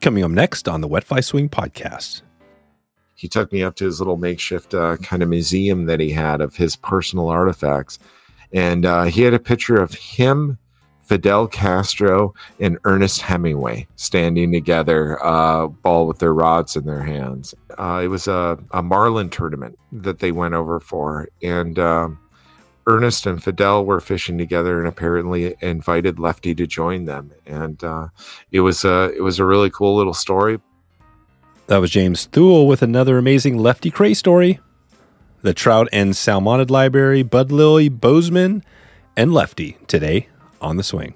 Coming up next on the Wet Fly Swing podcast. He took me up to his little makeshift uh, kind of museum that he had of his personal artifacts. And uh, he had a picture of him, Fidel Castro, and Ernest Hemingway standing together, uh, ball with their rods in their hands. Uh, it was a, a marlin tournament that they went over for. And um, Ernest and Fidel were fishing together and apparently invited Lefty to join them. And uh, it was a it was a really cool little story. That was James Thull with another amazing Lefty Kreh story. The Trout and Salmonid Library, Bud Lilly, Bozeman, and Lefty today on the swing.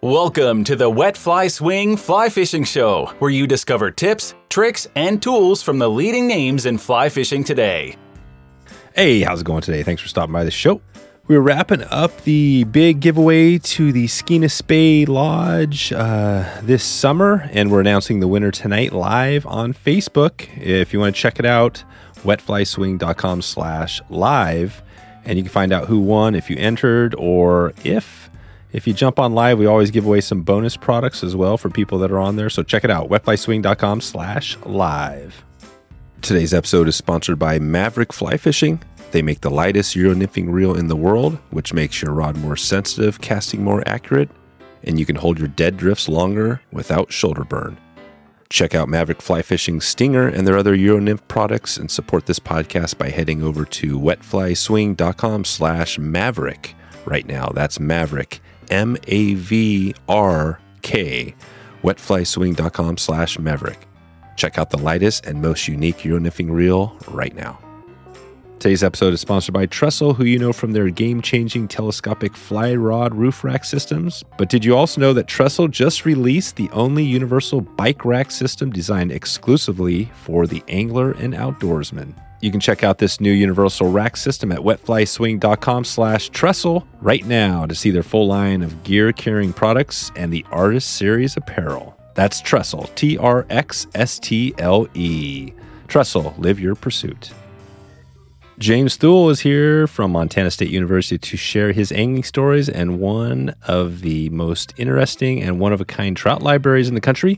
Welcome to the Wet Fly Swing Fly Fishing Show, where you discover tips, tricks, and tools from the leading names in fly fishing today. Hey, how's it going today? Thanks for stopping by the show. We're wrapping up the big giveaway to the Skeena Bay Lodge uh, this summer, and we're announcing the winner tonight live on Facebook. If you want to check it out, wetflyswing.com slash live, and you can find out who won if you entered or if if you jump on live, we always give away some bonus products as well for people that are on there. So check it out, wetflyswing.com slash live. Today's episode is sponsored by Mavrk Fly Fishing. They make the lightest Euro nymphing reel in the world, which makes your rod more sensitive, casting more accurate, and you can hold your dead drifts longer without shoulder burn. Check out Mavrk Fly Fishing Stinger and their other Euro nymph products and support this podcast by heading over to wetflyswing.com slash mavrk right now. That's Mavrk, M A V R K, wetflyswing.com slash mavrk. Check out the lightest and most unique Euro nymphing reel right now. Today's episode is sponsored by Trxstle, who you know from their game changing telescopic fly rod roof rack systems. But did you also know that Trxstle just released the only universal bike rack system designed exclusively for the angler and outdoorsman? You can check out this new universal rack system at wetflyswing.com slash trxstle right now to see their full line of gear carrying products and the Artist Series apparel. That's Trxstle, T R X S T L E. Trxstle, live your pursuit. James Thull is here from Montana State University to share his angling stories and one of the most interesting and one of a kind trout libraries in the country.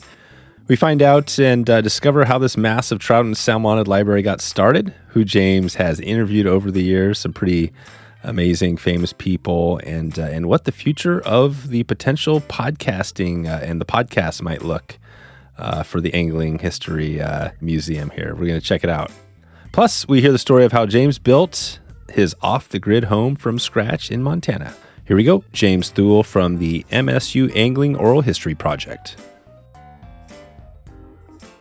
We find out and uh, discover how this massive trout and salmonid library got started, who James has interviewed over the years, some pretty amazing, famous people, and uh, and what the future of the potential podcasting uh, and the podcast might look uh, for the Angling History uh, Museum here. We're going to check it out. Plus, we hear the story of how James built his off the grid home from scratch in Montana. Here we go James Thull from the MSU Angling Oral History Project.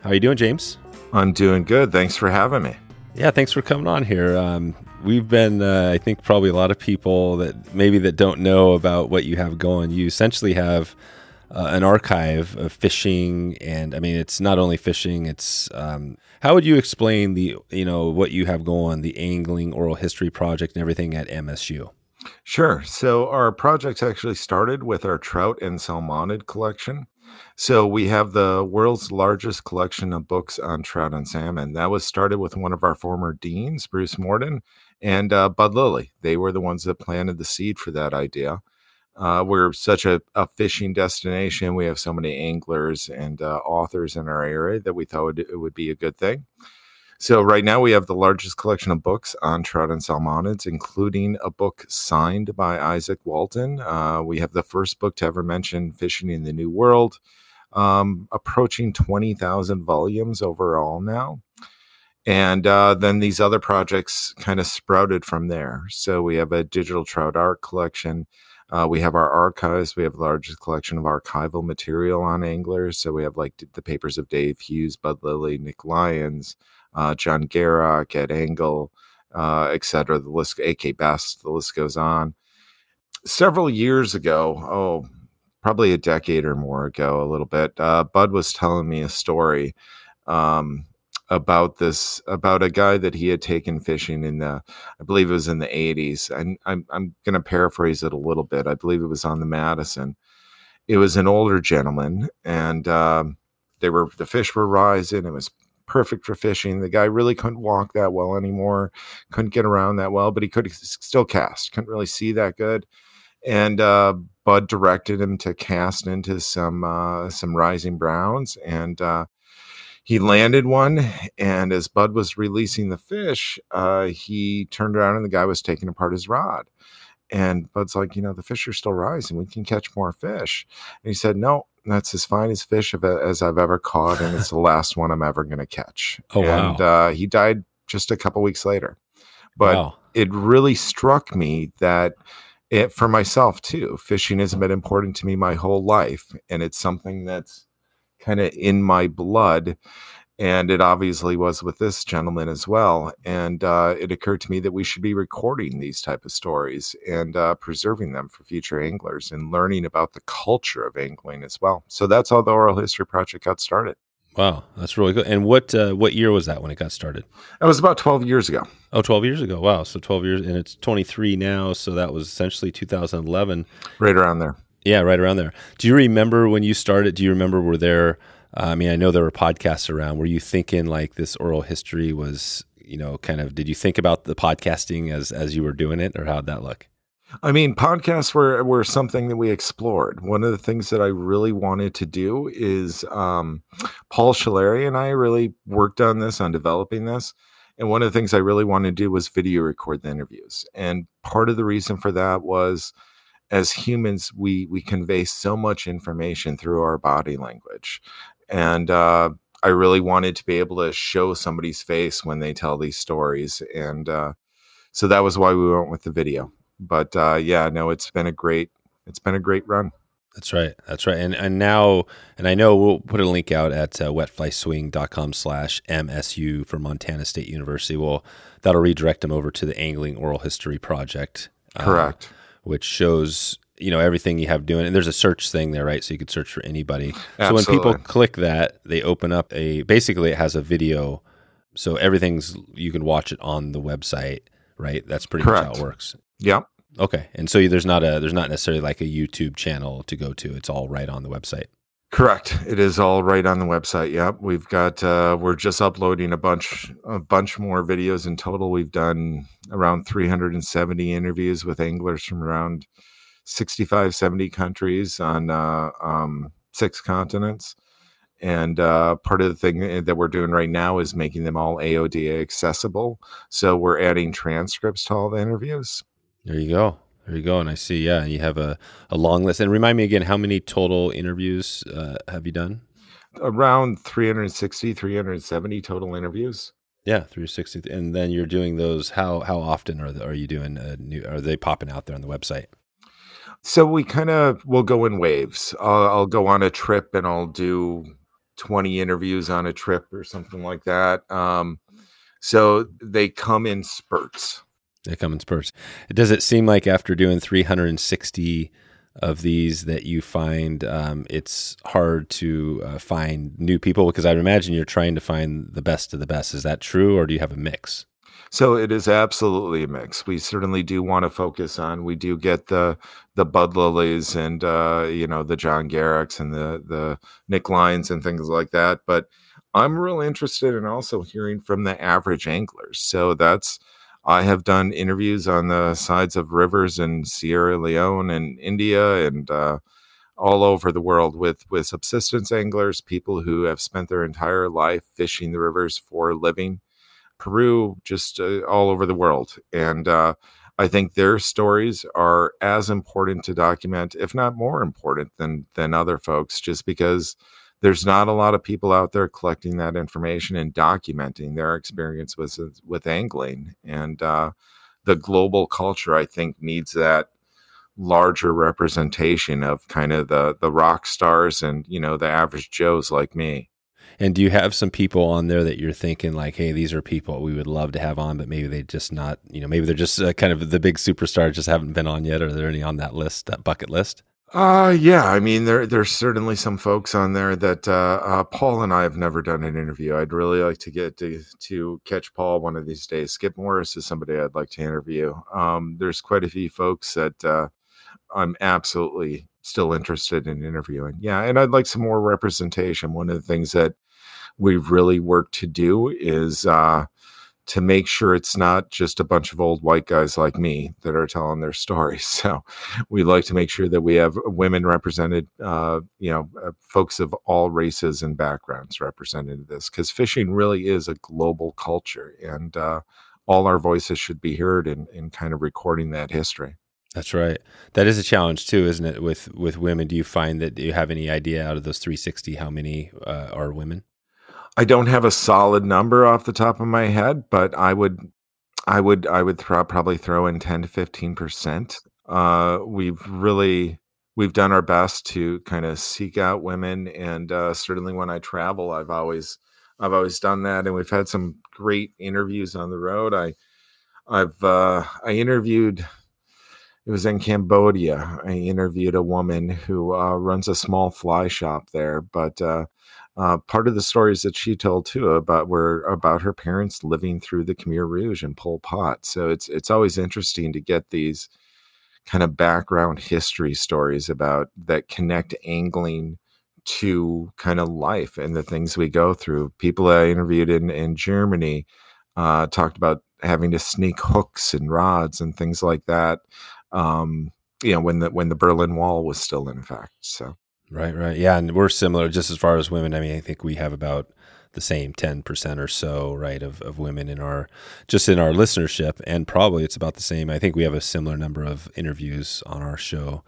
How are you doing, James? I'm doing good. Thanks for having me. Yeah, thanks for coming on here. Um, we've been, uh, I think, probably a lot of people that maybe that don't know about what you have going. You essentially have uh, an archive of fishing, and I mean, it's not only fishing. It's um, how would you explain the you know what you have going, the angling oral history project, and everything at MSU? Sure. So our projects actually started with our trout and salmonid collection. So we have the world's largest collection of books on trout and salmon. That was started with one of our former deans, Bruce Mordan, and uh, Bud Lilly. They were the ones that planted the seed for that idea. Uh, we're such a, a, fishing destination. We have so many anglers and uh, authors in our area that we thought it would be a good thing. So right now we have the largest collection of books on trout and salmonids, including a book signed by Isaac Walton. Uh, we have the first book to ever mention fishing in the New World, um, approaching 20,000 volumes overall now. And uh, then these other projects kind of sprouted from there. So we have a digital trout art collection. Uh, we have our archives. We have the largest collection of archival material on anglers. So we have like the papers of Dave Hughes, Bud Lilly, Nick Lyons, uh, John Gierach, Ed Engle, uh, etc. The list, AK Best, the list goes on. Several years ago, oh, probably a decade or more ago, a little bit, uh, Bud was telling me a story um, about this about a guy that he had taken fishing in the I believe it was in the 80s. And I'm I'm going to paraphrase it a little bit. I believe it was on the Madison. It was an older gentleman and um, they were the fish were rising. It was perfect for fishing. The guy really couldn't walk that well anymore, couldn't get around that well, but he could still cast. Couldn't really see that good. And uh, Bud directed him to cast into some uh, some rising browns, and uh, he landed one. And as Bud was releasing the fish, uh, he turned around and the guy was taking apart his rod. And Bud's like, you know, the fish are still rising. We can catch more fish. And he said, no, that's as fine as fish as I've ever caught, and it's the last one I'm ever going to catch. Oh, and wow. uh, he died just a couple weeks later. But wow. it really struck me that it, for myself too, fishing has been important to me my whole life, and it's something that's kind of in my blood. And it obviously was with this gentleman as well. And uh, it occurred to me that we should be recording these type of stories and uh, preserving them for future anglers and learning about the culture of angling as well. So that's how the Oral History Project got started. Wow, that's really good. And what uh, what year was that when it got started? That was about 12 years ago. Oh, 12 years ago. Wow. So 12 years and it's 23 now, so that was essentially 2011. Right around there. Yeah, right around there. Do you remember when you started? Do you remember were there uh, I mean, I know there were podcasts around. Were you thinking like this oral history was, you know, kind of did you think about the podcasting as as you were doing it or how'd that look? I mean, podcasts were were something that we explored. One of the things that I really wanted to do is um, Paul Schullery and I really worked on this, on developing this. And one of the things I really wanted to do was video record the interviews. And part of the reason for that was as humans, we we convey so much information through our body language. And uh, I really wanted to be able to show somebody's face when they tell these stories. And uh, so that was why we went with the video but uh, yeah, no, it's been a great it's been a great run. That's right. That's right. And and now and I know we'll put a link out at uh, wetflyswing.com slash MSU for Montana State University. Well, that'll redirect them over to the Angling Oral History Project. Correct. Which shows you know everything you have doing and there's a search thing there right so you could search for anybody Absolutely. so when people click that they open up a basically it has a video so everything's you can watch it on the website right that's pretty Correct. much how it works Yep. Okay, and so there's not a there's not necessarily like a YouTube channel to go to. It's all right on the website. Correct. It is all right on the website. Yep. We've got uh we're just uploading a bunch a bunch more videos in total. We've done around 370 interviews with anglers from around 65 70 countries on uh um six continents. And uh, part of the thing that we're doing right now is making them all AODA accessible. So we're adding transcripts to all the interviews. There you go. There you go. And I see, yeah, you have a, a long list. And remind me again, how many total interviews uh, have you done? Around 360, 370 total interviews. Yeah, 360. And then you're doing those. How how often are the, are you doing a new? Are they popping out there on the website? So we kind of will go in waves. I'll, I'll go on a trip and I'll do 20 interviews on a trip or something like that. Um, so they come in spurts. They come in spurts. Does it seem like after doing 360 of these that you find um, it's hard to uh, find new people? Because I imagine you're trying to find the best of the best. Is that true, or do you have a mix? So it is absolutely a mix. We certainly do want to focus on. We do get the the Bud Lillies and uh, you know the John Gierachs and the the Nick Lyons and things like that. But I'm real interested in also hearing from the average anglers. So that's I have done interviews on the sides of rivers in Sierra Leone and India and uh, all over the world with with subsistence anglers, people who have spent their entire life fishing the rivers for a living. Peru, just uh, all over the world, and uh, I think their stories are as important to document, if not more important than than other folks, just because there's not a lot of people out there collecting that information and documenting their experience with with angling. And uh, the global culture i think needs that larger representation of kind of the the rock stars and you know the average joes like me. And do you have some people on there that you're thinking like hey these are people we would love to have on but maybe they just not you know maybe they're just uh, kind of the big superstars just haven't been on yet. Are there any on that list that bucket list uh yeah, I mean there there's certainly some folks on there that uh, uh, Paul and I have never done an interview. I'd really like to get to to catch Paul one of these days. Skip Morris is somebody I'd like to interview. Um, there's quite a few folks that uh, I'm absolutely still interested in interviewing. Yeah, and I'd like some more representation. One of the things that we've really worked to do is uh, to make sure it's not just a bunch of old white guys like me that are telling their stories. So we like to make sure that we have women represented, uh, you know, uh, folks of all races and backgrounds represented in this because fishing really is a global culture and uh, all our voices should be heard in, in kind of recording that history. That's right. That is a challenge too, isn't it? With with women, do you find that do you have any idea out of those 360 how many uh, are women? I don't have a solid number off the top of my head, but I would, I would, I would throw, probably throw in ten to fifteen percent. Uh, we've really we've done our best to kind of seek out women, and uh, certainly when I travel, I've always I've always done that, and we've had some great interviews on the road. I I've uh, I interviewed. It was in Cambodia. I interviewed a woman who uh, runs a small fly shop there, but uh, uh, part of the stories that she told too about were about her parents living through the Khmer Rouge and Pol Pot. So it's it's always interesting to get these kind of background history stories about that connect angling to kind of life and the things we go through. People I interviewed in in Germany uh, talked about having to sneak hooks and rods and things like that. Um, you know, when the when the Berlin Wall was still in effect. So Right, right. Yeah, and we're similar just as far as women. I mean, I think we have about the same 10% or so, right, of, of women in our just in our listenership and probably it's about the same. I think we have a similar number of interviews on our show.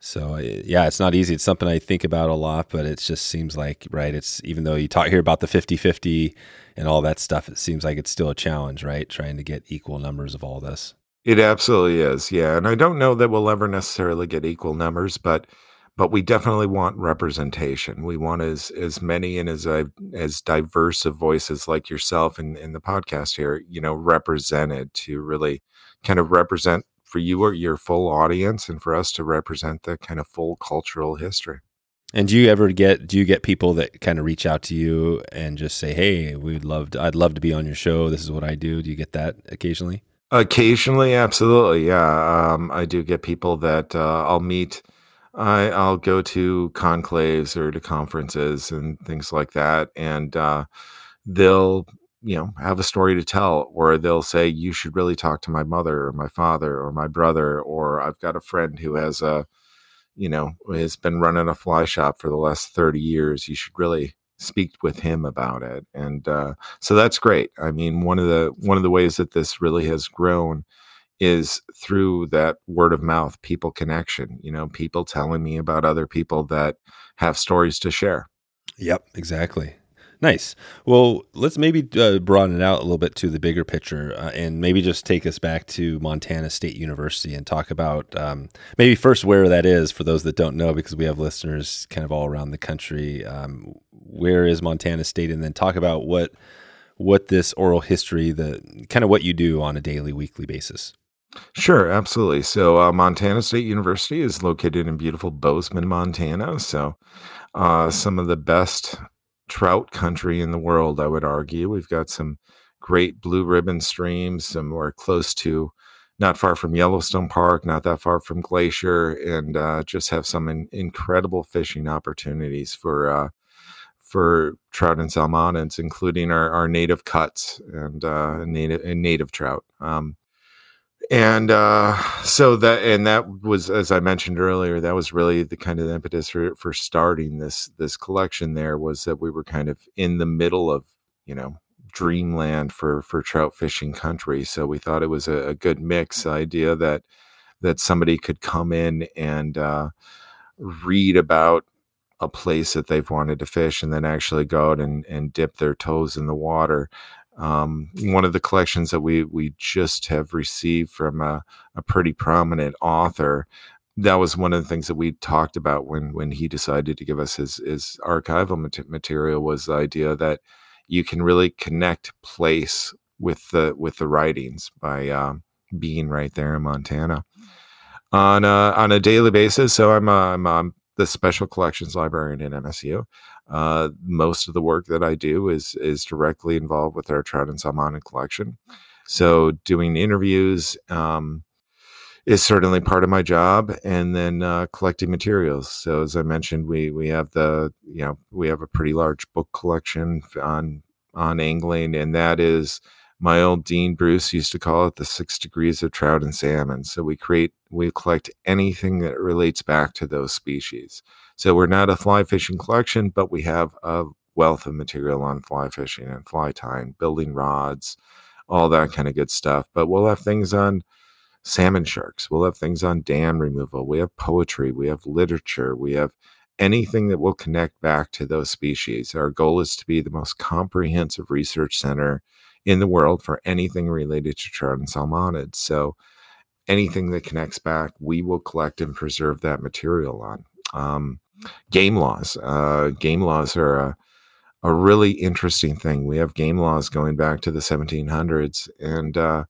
So uh, yeah, it's not easy. It's something I think about a lot, but it just seems like right. It's even though you talk here about the 50-50 and all that stuff, it seems like it's still a challenge, right? Trying to get equal numbers of all this. It absolutely is, yeah. And I don't know that we'll ever necessarily get equal numbers, but but we definitely want representation. We want as as many and as as diverse of voices like yourself in in the podcast here, you know, represented to really kind of represent for you or your full audience, and for us to represent the kind of full cultural history. And do you ever get do you get people that kind of reach out to you and just say, "Hey, we'd love to, I'd love to be on your show. This is what I do." Do you get that occasionally? Occasionally, absolutely, yeah. Um, I do get people that uh, I'll meet I, I'll go to conclaves or to conferences and things like that, and uh, they'll you know have a story to tell, or they'll say you should really talk to my mother or my father or my brother, or I've got a friend who has a you know has been running a fly shop for the last thirty years. You should really speak with him about it, and uh, so that's great. I mean, one of the one of the ways that this really has grown is through that word of mouth people connection you know people telling me about other people that have stories to share. Yep exactly. Nice. Well let's maybe uh, broaden it out a little bit to the bigger picture uh, and maybe just take us back to montana state university and talk about um, maybe first where that is for those that don't know because we have listeners kind of all around the country um, where is montana state? And then talk about what what this oral history the kind of what you do on a daily weekly basis Sure, absolutely. So, uh, Montana State University is located in beautiful Bozeman, Montana. So, uh, some of the best trout country in the world, I would argue. We've got some great blue ribbon streams, some we're close to not far from Yellowstone Park, not that far from Glacier, and uh, just have some in- incredible fishing opportunities for uh, for trout and salmonids, including our, our native cuts and uh, native and native trout. Um, and uh, so that and that was as i mentioned earlier that was really the kind of impetus for, for starting this this collection there was that we were kind of in the middle of you know dreamland for for trout fishing country. So we thought it was a, a good mix idea that that somebody could come in and uh, read about a place that they've wanted to fish and then actually go out and, and dip their toes in the water um, one of the collections that we we just have received from a, a pretty prominent author that was one of the things that we talked about when when he decided to give us his his archival material was the idea that you can really connect place with the with the writings by uh, being right there in Montana on a, on a daily basis. So I'm a, I'm a, the special collections librarian at MSU. Uh, most of the work that I do is is directly involved with our trout and salmon collection. So doing interviews um, is certainly part of my job, and then uh, collecting materials. So as I mentioned, we we have the you know we have a pretty large book collection on on angling, and that is my old dean Bruce used to call it the six degrees of trout and salmon. So we create we collect anything that relates back to those species. So we're not a fly fishing collection, but we have a wealth of material on fly fishing and fly tying, building rods, all that kind of good stuff. But we'll have things on salmon sharks. We'll have things on dam removal. We have poetry. We have literature. We have anything that will connect back to those species. Our goal is to be the most comprehensive research center in the world for anything related to trout and salmonids. So anything that connects back, we will collect and preserve that material on. Um, game laws. Uh, game laws are a, a really interesting thing. We have game laws going back to the 1700s, and uh,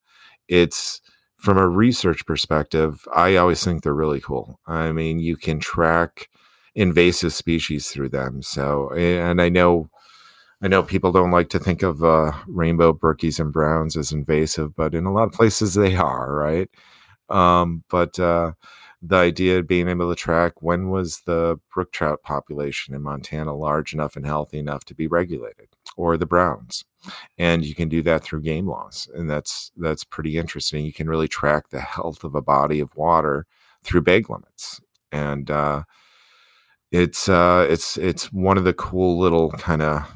it's from a research perspective, I always think they're really cool. I mean, you can track invasive species through them. So, and I know, I know people don't like to think of uh, rainbow brookies and browns as invasive, but in a lot of places they are, right? Um, but uh, the idea of being able to track when was the brook trout population in Montana large enough and healthy enough to be regulated, or the browns, and you can do that through game laws, and that's that's pretty interesting. You can really track the health of a body of water through bag limits, and uh, it's uh, it's it's one of the cool little kind of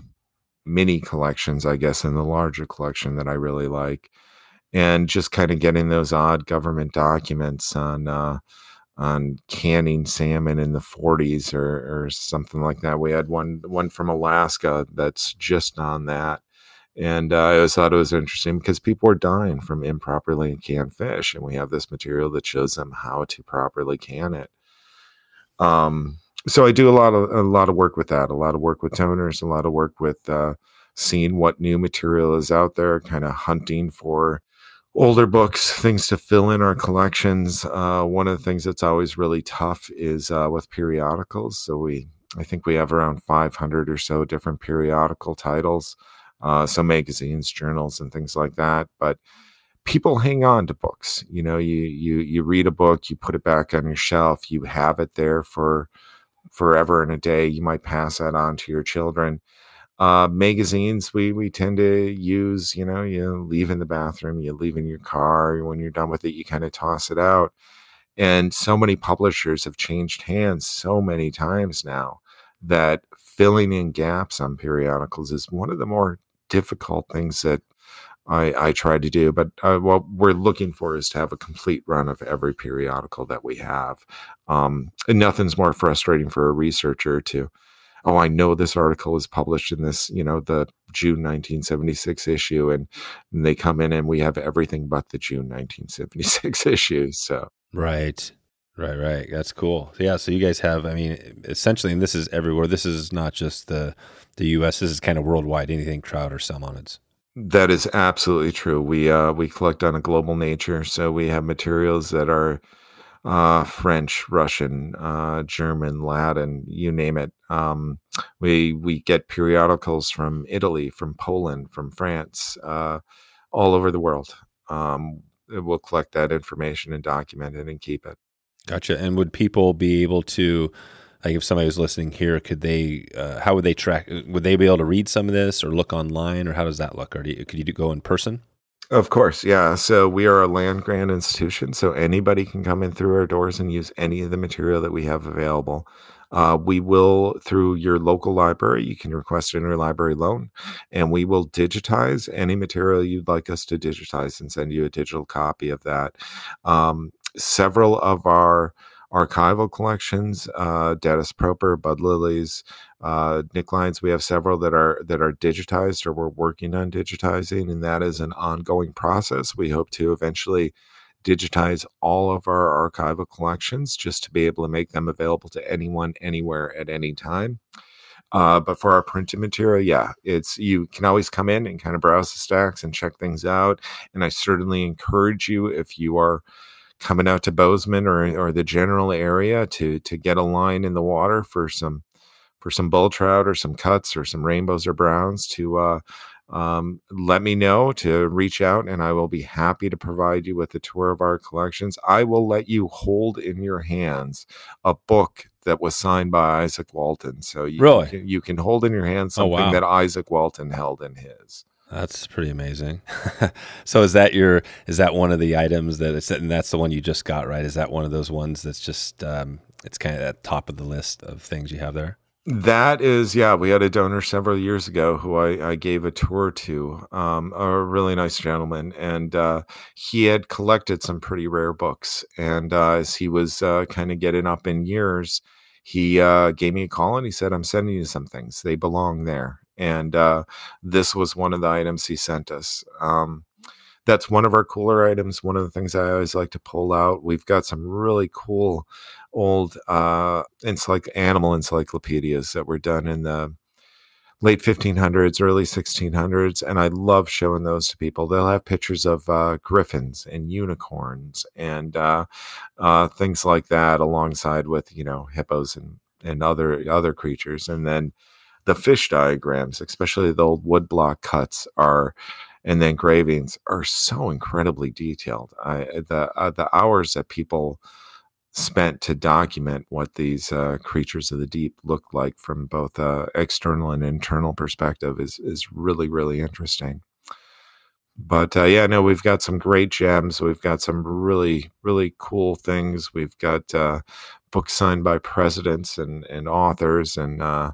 mini collections, I guess, in the larger collection that I really like, and just kind of getting those odd government documents on. Uh, on canning salmon in the 40s or, or something like that. We had one one from Alaska that's just on that. And uh, I always thought it was interesting because people are dying from improperly canned fish, and we have this material that shows them how to properly can it. Um, so I do a lot of a lot of work with that, a lot of work with toners, a lot of work with uh, seeing what new material is out there, kind of hunting for older books, things to fill in our collections. Uh, one of the things that's always really tough is uh, with periodicals. So we, I think we have around 500 or so different periodical titles, uh, some magazines, journals, and things like that. But people hang on to books. You know, you you you read a book, you put it back on your shelf, you have it there for forever and a day. You might pass that on to your children uh, magazines we we tend to use you know you leave in the bathroom you leave in your car when you're done with it you kind of toss it out and so many publishers have changed hands so many times now that filling in gaps on periodicals is one of the more difficult things that I, I try to do. But uh, what we're looking for is to have a complete run of every periodical that we have. Um, and nothing's more frustrating for a researcher to oh, I know this article was published in this, you know, the June 1976 issue, and, and they come in and we have everything but the June 1976 issue. So right. Right, right. That's cool. So, Yeah, so you guys have, I mean, essentially, and this is everywhere. This is not just the the U.S. This is kind of worldwide. Anything trout or salmonids. That is absolutely true. We uh, we collect on a global nature, so we have materials that are uh, French, Russian, uh, German, Latin, you name it. Um, we we get periodicals from Italy, from Poland, from France, uh, all over the world. Um, we'll collect that information and document it and keep it. Gotcha. And would people be able to, like, if somebody was listening here, could they? Uh, how would they track? Would they be able to read some of this or look online, or how does that look? Or you, could you go in person? Of course, yeah. So we are a land grant institution, so anybody can come in through our doors and use any of the material that we have available. Uh, we will, through your local library, you can request an interlibrary loan, and we will digitize any material you'd like us to digitize and send you a digital copy of that. Um, several of our archival collections, uh, Datus Proper, Bud Lilly's, uh, Nick Lyons. We have several that are that are digitized or we're working on digitizing, and that is an ongoing process. We hope to eventually digitize all of our archival collections just to be able to make them available to anyone, anywhere, at any time. Uh, but for our printed material, yeah, it's you can always come in and kind of browse the stacks and check things out. And I certainly encourage you if you are coming out to Bozeman or or the general area to to get a line in the water for some for some bull trout or some cuts or some rainbows or browns to uh, um, let me know to reach out and I will be happy to provide you with a tour of our collections. I will let you hold in your hands a book that was signed by Isaac Walton. So you, really? can, you can hold in your hand oh, something oh, wow. that Isaac Walton held in his. That's pretty amazing. so is that your is that one of the items that it's and that's the one you just got right? Is that one of those ones that's just um, it's kind of at top of the list of things you have there? That is, yeah, we had a donor several years ago who I, I gave a tour to, um, a really nice gentleman, and uh, he had collected some pretty rare books. And uh, as he was uh, kind of getting up in years, he uh, gave me a call and he said, "I'm sending you some things. They belong there." And uh, this was one of the items he sent us. Um, that's one of our cooler items. One of the things I always like to pull out. We've got some really cool old uh, encycl- animal encyclopedias that were done in the late 1500s, early 1600s, and I love showing those to people. They'll have pictures of uh, griffins and unicorns and uh, uh, things like that, alongside with you know hippos and and other other creatures, and then the fish diagrams, especially the old woodblock cuts, are and the engravings are so incredibly detailed. I, the uh, the hours that people spent to document what these uh, creatures of the deep look like from both uh, external and internal perspective is is really really interesting. But uh, yeah, no, we've got some great gems. We've got some really really cool things. We've got uh, books signed by presidents and and authors and uh,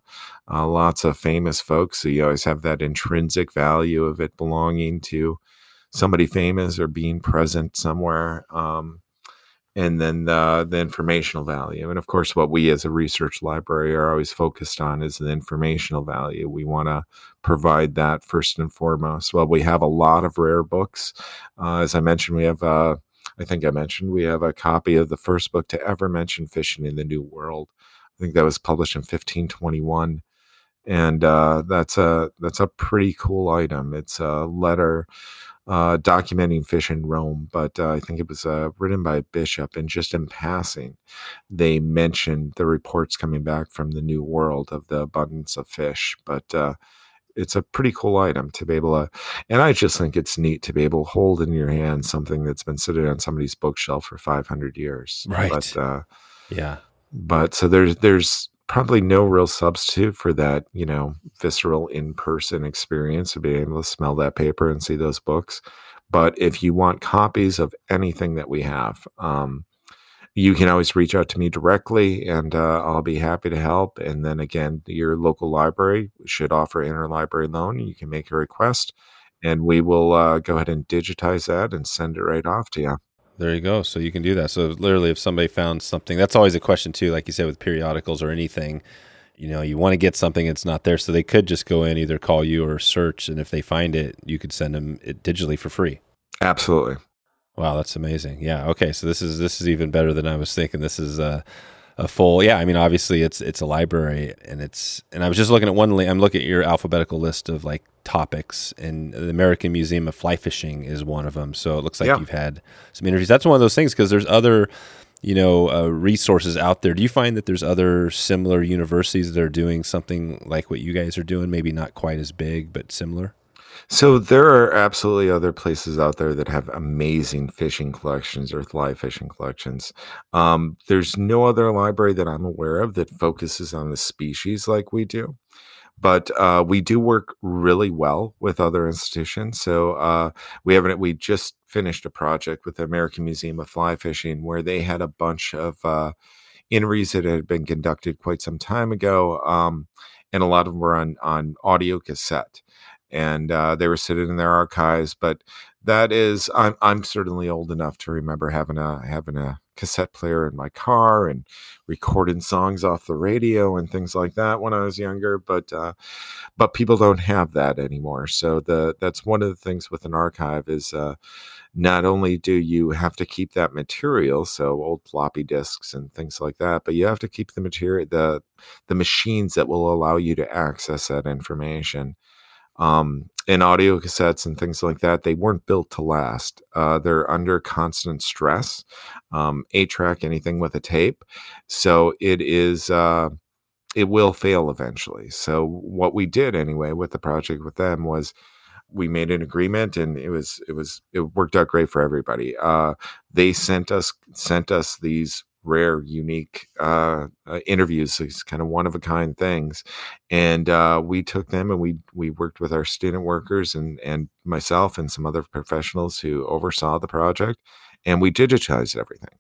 lots of famous folks. So you always have that intrinsic value of it belonging to somebody famous or being present somewhere. Um, and then the, the informational value. And of course, what we as a research library are always focused on is the informational value. We want to provide that first and foremost. Well, we have a lot of rare books. Uh, as I mentioned, we have, uh, I think I mentioned, we have a copy of the first book to ever mention fishing in the New World. I think that was published in 1521. And uh, that's a that's a pretty cool item. It's a letter uh, documenting fish in Rome, but uh, I think it was uh, written by a bishop. And just in passing, they mentioned the reports coming back from the New World of the abundance of fish. But uh, it's a pretty cool item to be able to, and I just think it's neat to be able to hold in your hand something that's been sitting on somebody's bookshelf for 500 years. Right. But, uh, yeah. But so there's there's probably no real substitute for that, you know, visceral in person experience of being able to smell that paper and see those books. But if you want copies of anything that we have, um, you can always reach out to me directly and uh, I'll be happy to help. And then again, your local library should offer interlibrary loan. You can make a request and we will uh, go ahead and digitize that and send it right off to you. There you go. So you can do that. So literally, if somebody found something, that's always a question too. Like you said with periodicals or anything, you know, you want to get something it's not there, so they could just go in, either call you or search, and if they find it, you could send them it digitally for free. Absolutely. Wow, that's amazing. Yeah. Okay. So this is this is even better than I was thinking. This is uh a full yeah i mean obviously it's it's a library and it's and i was just looking at one i'm looking at your alphabetical list of like topics and the american museum of fly fishing is one of them. So it looks like yeah. you've had some interviews. That's one of those things because there's other you know uh, resources out there. Do you find that there's other similar universities that are doing something like what you guys are doing? Maybe not quite as big but similar so there are absolutely other places out there that have amazing fishing collections or fly fishing collections. Um, there's no other library that I'm aware of that focuses on the species like we do. But uh, we do work really well with other institutions. So uh, we haven't. We just finished a project with the American Museum of Fly Fishing where they had a bunch of uh, interviews that had been conducted quite some time ago, um, and a lot of them were on on audio cassette and uh, they were sitting in their archives. But that is, I'm I'm certainly old enough to remember having a having a cassette player in my car and recording songs off the radio and things like that when I was younger. But uh, but people don't have that anymore. So the that's one of the things with an archive is. Uh, not only do you have to keep that material, so old floppy disks and things like that, but you have to keep the material, the the machines that will allow you to access that information um, and audio cassettes and things like that, they weren't built to last. Uh, they're under constant stress. Um, eight track, anything with a tape. So it is, uh, it will fail eventually. So what we did anyway with the project with them was we made an agreement and it was it was it worked out great for everybody uh, they sent us sent us these rare, unique uh, uh, interviews. It's kind of one of a kind things, and uh, we took them and we we worked with our student workers and and myself and some other professionals who oversaw the project, and we digitized everything.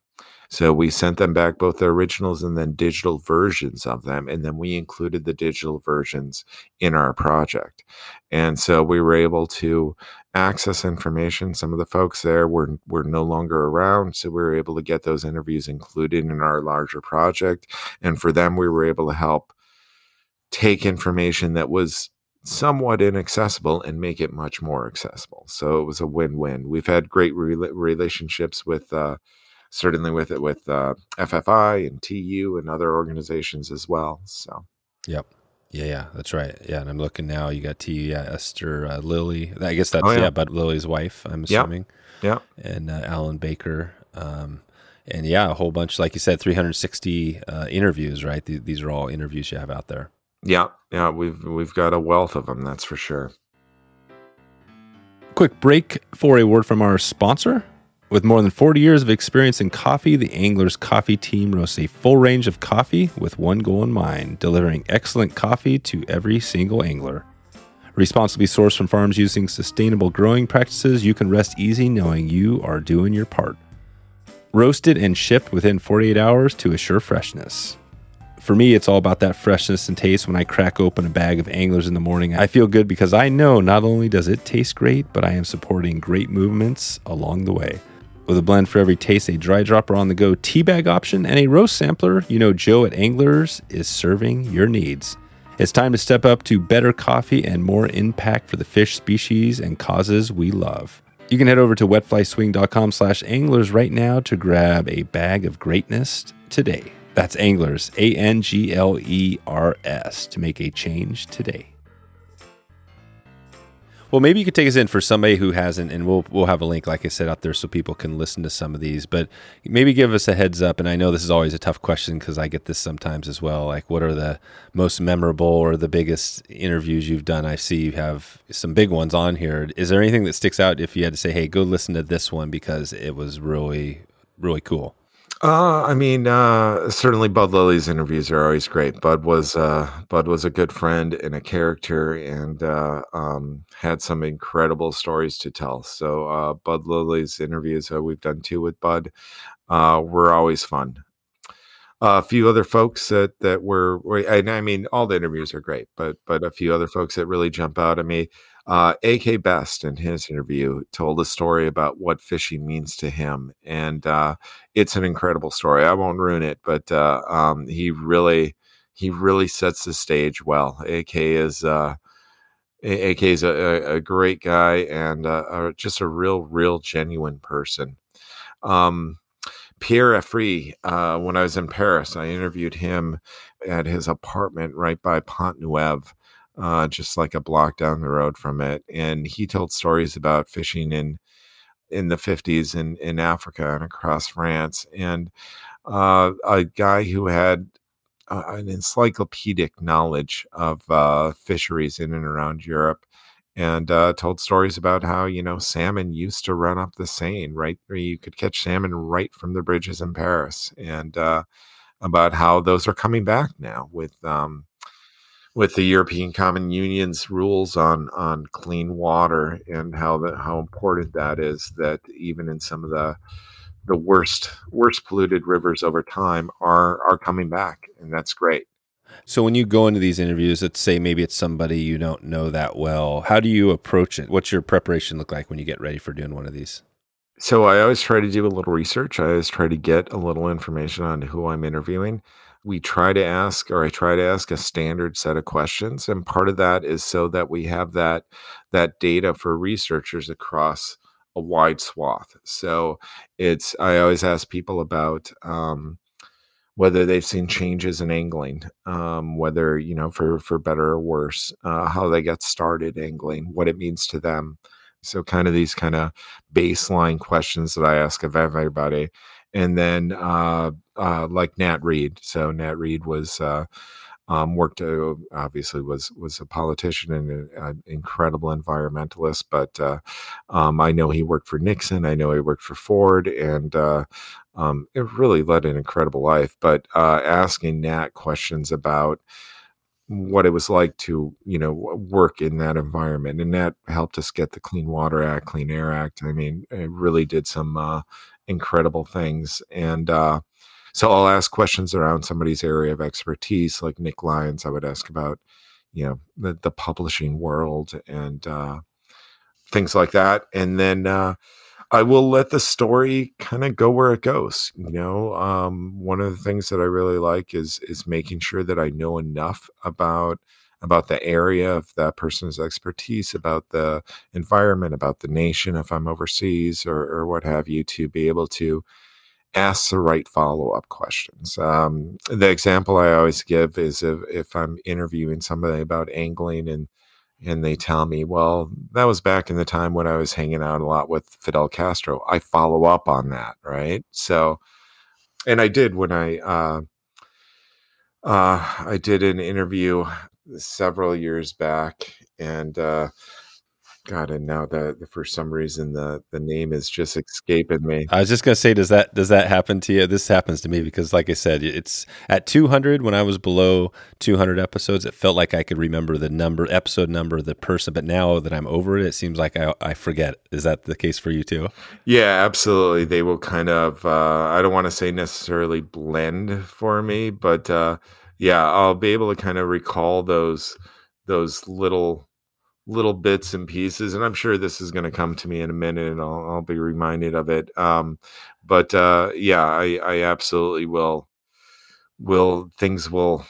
So we sent them back both the originals and then digital versions of them. And then we included the digital versions in our project. And so we were able to access information. Some of the folks there were, were no longer around. So we were able to get those interviews included in our larger project. And for them, we were able to help take information that was somewhat inaccessible and make it much more accessible. So it was a win-win. We've had great re- relationships with uh, certainly with it with uh, FFI and TU and other organizations as well. So, yep. Yeah, yeah, that's right. Yeah, and I'm looking now. You got T. Yeah, Esther uh, Lilly. I guess that's oh, yeah. yeah, Bud Lilly's wife. I'm assuming. Yeah. And uh, Alan Baker. Um, and yeah, a whole bunch, like you said, 360 uh, interviews. Right? Th- these are all interviews you have out there. Yeah, yeah, we've we've got a wealth of them. That's for sure. Quick break for a word from our sponsor. With more than 40 years of experience in coffee, the Anglers Coffee Team roasts a full range of coffee with one goal in mind delivering excellent coffee to every single angler. Responsibly sourced from farms using sustainable growing practices, you can rest easy knowing you are doing your part. Roasted and shipped within 48 hours to assure freshness. For me, it's all about that freshness and taste when I crack open a bag of anglers in the morning. I feel good because I know not only does it taste great, but I am supporting great movements along the way. With a blend for every taste, a dry dropper on the go tea bag option, and a roast sampler, you know Joe at Anglers is serving your needs. It's time to step up to better coffee and more impact for the fish species and causes we love. You can head over to wetflyswing.com slash anglers right now to grab a bag of greatness today. That's anglers, A N G L E R S, to make a change today. Well, maybe you could take us in for somebody who hasn't, and we'll we'll have a link, like I said, out there so people can listen to some of these. But maybe give us a heads up. And I know this is always a tough question because I get this sometimes as well. Like, what are the most memorable or the biggest interviews you've done? I see you have some big ones on here. Is there anything that sticks out if you had to say, "Hey, go listen to this one because it was really really cool"? Uh, I mean, uh, certainly Bud Lilly's interviews are always great. Bud was uh, Bud was a good friend and a character, and uh, um, had some incredible stories to tell. So uh, Bud Lilly's interviews uh, we've done two with Bud were always fun. a few other folks that that were, were, and I mean, all the interviews are great, but but a few other folks that really jump out at me. Uh, AK Best in his interview told a story about what fishing means to him, and uh, it's an incredible story. I won't ruin it, but uh, um, he really he really sets the stage well. AK is uh, AK is a, a, great guy and uh, just a real, real genuine person. Um, Pierre Affre, uh, when I was in Paris, I interviewed him at his apartment right by Pont Neuf uh, just like a block down the road from it. And he told stories about fishing in in the 50s in, in Africa and across France. And uh, a guy who had uh, an encyclopedic knowledge of uh, fisheries in and around Europe and uh, told stories about how you know salmon used to run up the Seine, right? You could catch salmon right from the bridges in Paris, and uh, about how those are coming back now with um, with the European Common Union's rules on on clean water and how that how important that is that even in some of the the worst worst polluted rivers over time are are coming back and that's great. So when you go into these interviews, let's say maybe it's somebody you don't know that well, how do you approach it? What's your preparation look like when you get ready for doing one of these? So I always try to do a little research. I always try to get a little information on who I'm interviewing we try to ask or I try to ask a standard set of questions and part of that is so that we have that that data for researchers across a wide swath. So it's I always ask people about um, whether they've seen changes in angling, um, whether you know for for better or worse, uh, how they got started angling, what it means to them. So kind of these kind of baseline questions that I ask of everybody, and then uh, uh, like Nat Reed. So Nat Reed was uh, Um, worked uh, obviously was was a politician and an incredible environmentalist, but uh, um, I know he worked for Nixon. I know he worked for Ford, and uh, um, it really led an incredible life. But asking Nat questions about what it was like to you know work in that environment and that helped us get the clean water act clean air act i mean it really did some uh, incredible things and uh, so i'll ask questions around somebody's area of expertise like nick lyons i would ask about you know the, the publishing world and uh, things like that and then uh, I will let the story kind of go where it goes. You know, um, one of the things that I really like is is making sure that I know enough about about the area of that person's expertise, about the environment, about the nation, if I'm overseas or, or what have you, to be able to ask the right follow up questions. Um, the example I always give is if, if I'm interviewing somebody about angling and and they tell me, well, that was back in the time when I was hanging out a lot with Fidel Castro. I follow up on that, right? So, and I did when I uh, uh, I did an interview several years back, and uh, God, and now the, the for some reason the the name is just escaping me. I was just gonna say, does that does that happen to you? This happens to me because, like I said, it's at 200. When I was below 200 episodes, it felt like I could remember the number, episode number, the person. But now that I'm over it, it seems like I, I forget. Is that the case for you too? Yeah, absolutely. They will kind of. Uh, I don't want to say necessarily blend for me, but uh, yeah, I'll be able to kind of recall those those little little bits and pieces and i'm sure this is going to come to me in a minute and i'll, I'll be reminded of it um, but uh, yeah I, I absolutely will will things will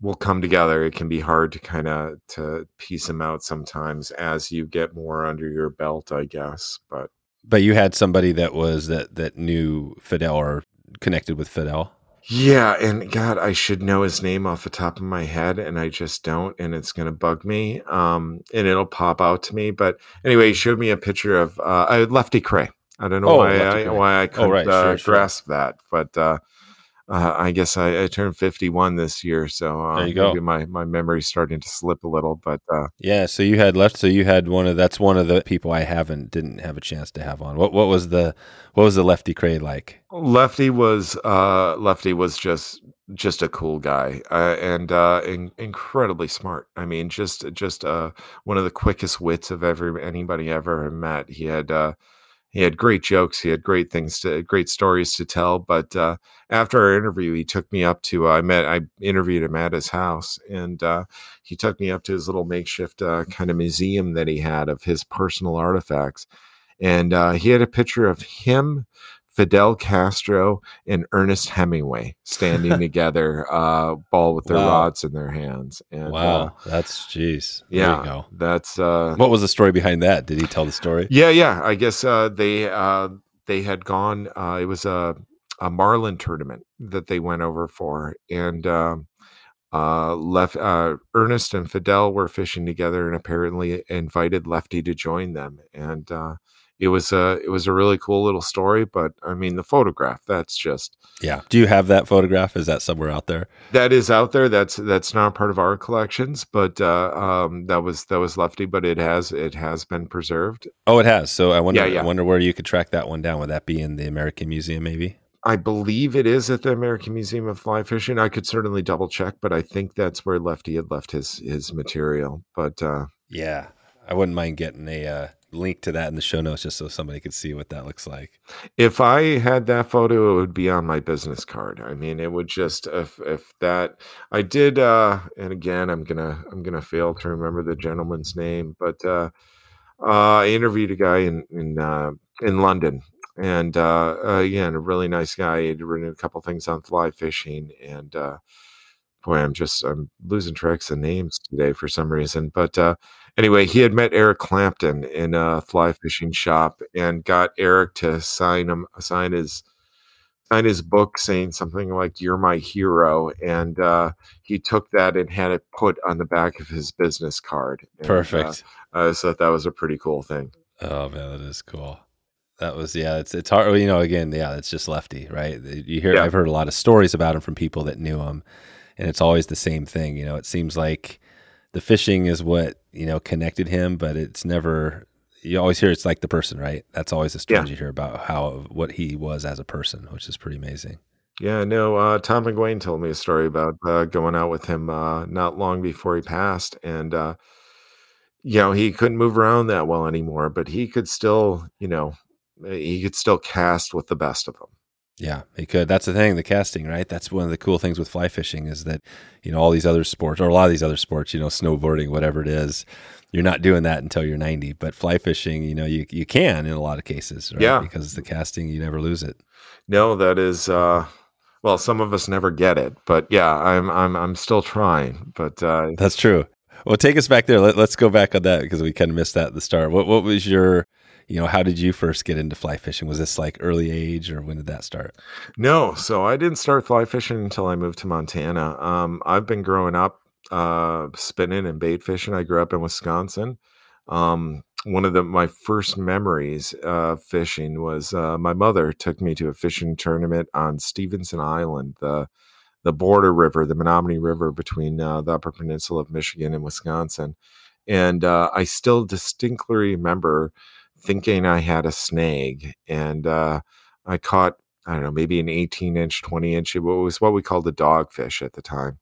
will come together. It can be hard to kind of to piece them out sometimes as you get more under your belt i guess but but you had somebody that was that that knew fidel or connected with fidel yeah, and God, I should know his name off the top of my head, and I just don't, and it's gonna bug me. Um, and it'll pop out to me. But anyway, he showed me a picture of uh, Lefty Kreh. I don't know oh, why I, why I couldn't oh, right. uh, sure, grasp that, but uh, uh, I guess I, I, turned 51 this year, so uh, there you go. my my memory's starting to slip a little. But uh, yeah, so you had left. So you had one of that's one of the people I haven't didn't have a chance to have on. What what was the what was the Lefty Kreh like? Lefty was uh, Lefty was just just a cool guy uh, and uh, in, incredibly smart. I mean, just just uh, one of the quickest wits of ever anybody ever met. He had uh, he had great jokes. He had great things to, great stories to tell. But uh, after our interview, he took me up to. Uh, I met. I interviewed him at his house, and uh, he took me up to his little makeshift uh, kind of museum that he had of his personal artifacts. And uh, he had a picture of him Fidel Castro and Ernest Hemingway standing together, uh, ball with their wow. rods in their hands. And, wow, uh, that's jeez. Yeah, that's. Uh, what was the story behind that? Did he tell the story? Yeah, yeah. I guess uh, they uh, they had gone. Uh, it was a a marlin tournament that they went over for, and. Um, uh, left uh, Ernest and Fidel were fishing together, and apparently invited Lefty to join them. And uh, it was a it was a really cool little story but i mean the photograph that's just yeah. Do you have that photograph? Is that somewhere out there? That is out there. That's that's not part of our collections but uh um that was that was lefty but it has it has been preserved. Oh it has. So i wonder yeah, yeah. i wonder where you could track that one down. Would that be in the american museum maybe? I believe it is at the American Museum of Fly Fishing. I could certainly double check, but I think that's where Lefty had left his his material. But uh, yeah, I wouldn't mind getting a uh, link to that in the show notes just so somebody could see what that looks like. If I had that photo, it would be on my business card. I mean, it would just if if that I did uh and again I'm gonna I'm gonna fail to remember the gentleman's name, but uh, uh I interviewed a guy in in uh in London and uh again a really nice guy. He'd written a couple things on fly fishing and uh boy, I'm just I'm losing tracks of names today for some reason. But uh, anyway, he had met Eric Clapton in a fly fishing shop and got Eric to sign him sign his sign his book saying something like "You're my hero," and uh, he took that and had it put on the back of his business card. And, uh, Perfect. Uh, so that was a pretty cool thing. Oh man, that is cool. That was yeah. It's it's hard. You know, again, yeah. It's just Lefty, right? You hear. Yeah. I've heard a lot of stories about him from people that knew him and it's always the same thing. You know, it seems like the fishing is what you know connected him, but it's never. You always hear it's like the person, right? That's always the stories Yeah. you hear about how what he was as a person, which is pretty amazing. Yeah, no, uh, Tom McGuane told me a story about uh, going out with him uh, not long before he passed. And, uh, you know, he couldn't move around that well anymore, but he could still, you know, he could still cast with the best of them. Yeah, he could. That's the thing, the casting, right? That's one of the cool things with fly fishing is that, you know, all these other sports or a lot of these other sports, you know, snowboarding, whatever it is, you're not doing that until you're 90. But fly fishing, you know, you, you can in a lot of cases, right? Yeah. Because the casting, you never lose it. No, that is, uh, well, some of us never get it, but yeah, I'm, I'm, I'm still trying. But uh, That's true. Well, take us back there. Let, let's go back on that because we kind of missed that at the start. What, what was your, you know, how did you first get into fly fishing? Was this like early age or when did that start? No, so I didn't start fly fishing until I moved to Montana. Um, I've been growing up uh, spinning and bait fishing. I grew up in Wisconsin. Um, one of the my first memories of fishing was uh, my mother took me to a fishing tournament on Stephenson Island, the the border river, the Menominee River between uh, the Upper Peninsula of Michigan and Wisconsin. And uh, I still distinctly remember thinking I had a snag, and uh, I caught I don't know, maybe an 18 inch, 20 inch. It was what we called a dogfish at the time.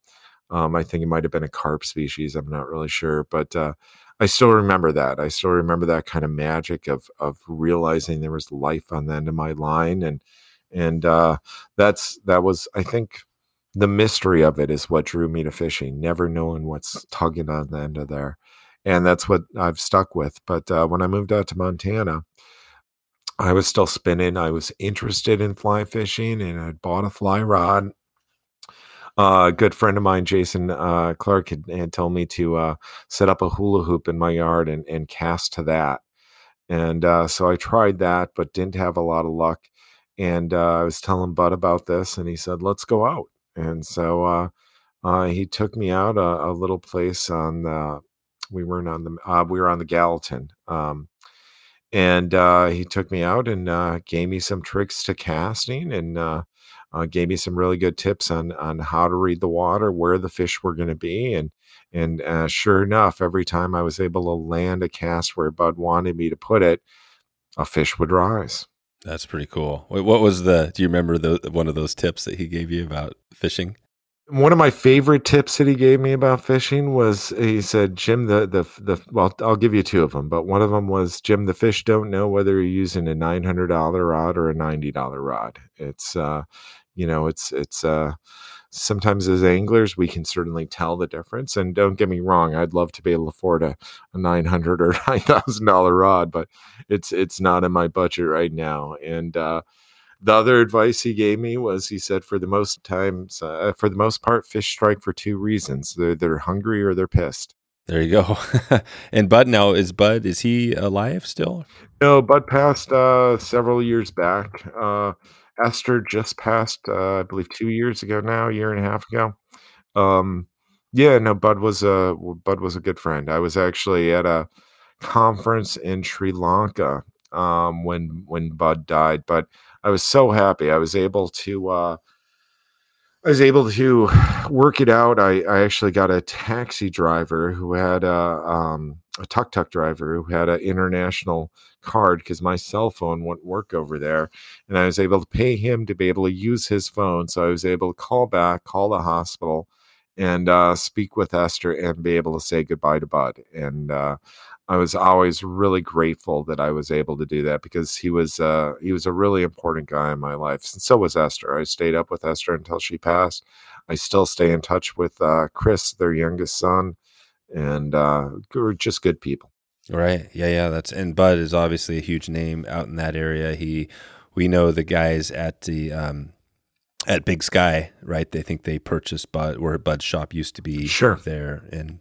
Um, I think it might have been a carp species. I'm not really sure, but uh, I still remember that. I still remember that kind of magic of of realizing there was life on the end of my line, and and uh, that's that was I think the mystery of it is what drew me to fishing. Never knowing what's tugging on the end of there, and that's what I've stuck with. But uh, when I moved out to Montana, I was still spinning. I was interested in fly fishing and I'd bought a fly rod. Uh, a good friend of mine, Jason uh, Clark, had, had told me to uh, set up a hula hoop in my yard and, and cast to that. And uh, so I tried that, but didn't have a lot of luck. And uh, I was telling Bud about this, and he said, "Let's go out." And so he took me out a, a little place on the. We weren't on the. Uh, we were on the Gallatin. Um, and uh, he took me out and uh, gave me some tricks to casting and uh, uh, gave me some really good tips on on how to read the water, where the fish were going to be, and and uh, sure enough, every time I was able to land a cast where Bud wanted me to put it, a fish would rise. That's pretty cool. What was the, do you remember the, one of those tips that he gave you about fishing? One of my favorite tips that he gave me about fishing was he said, "Jim, the the the well, I'll give you two of them, but one of them was Jim, the fish don't know whether you're using a nine hundred dollar rod or a ninety dollar rod. It's uh, you know, it's it's uh." Sometimes as anglers, we can certainly tell the difference. And don't get me wrong, I'd love to be able to afford a, a nine hundred or nine thousand dollar rod, but it's it's not in my budget right now. And uh, the other advice he gave me was he said for the most times uh, for the most part fish strike for two reasons they're they're hungry or they're pissed There you go. and Bud now is Bud, is he alive still? no bud passed uh several years back uh esther just passed uh i believe two years ago now a year and a half ago um yeah no bud was a bud was a good friend i was actually at a conference in sri lanka um when when bud died but i was so happy i was able to uh I was able to work it out. I, I actually got a taxi driver who had a um, a tuk tuk driver who had an international card because my cell phone wouldn't work over there, and I was able to pay him to be able to use his phone. So I was able to call back, call the hospital, and uh, speak with Esther and be able to say goodbye to Bud. And uh, I was always really grateful that I was able to do that because he was uh, he was a really important guy in my life, and so was Esther. I stayed up with Esther until she passed. I still stay in touch with uh, Chris, their youngest son, and uh, we're just good people. Right. Yeah, yeah. That's and Bud is obviously a huge name out in that area. He we know the guys at the um at Big Sky, right? They think they purchased Bud where Bud's shop used to be Sure. there and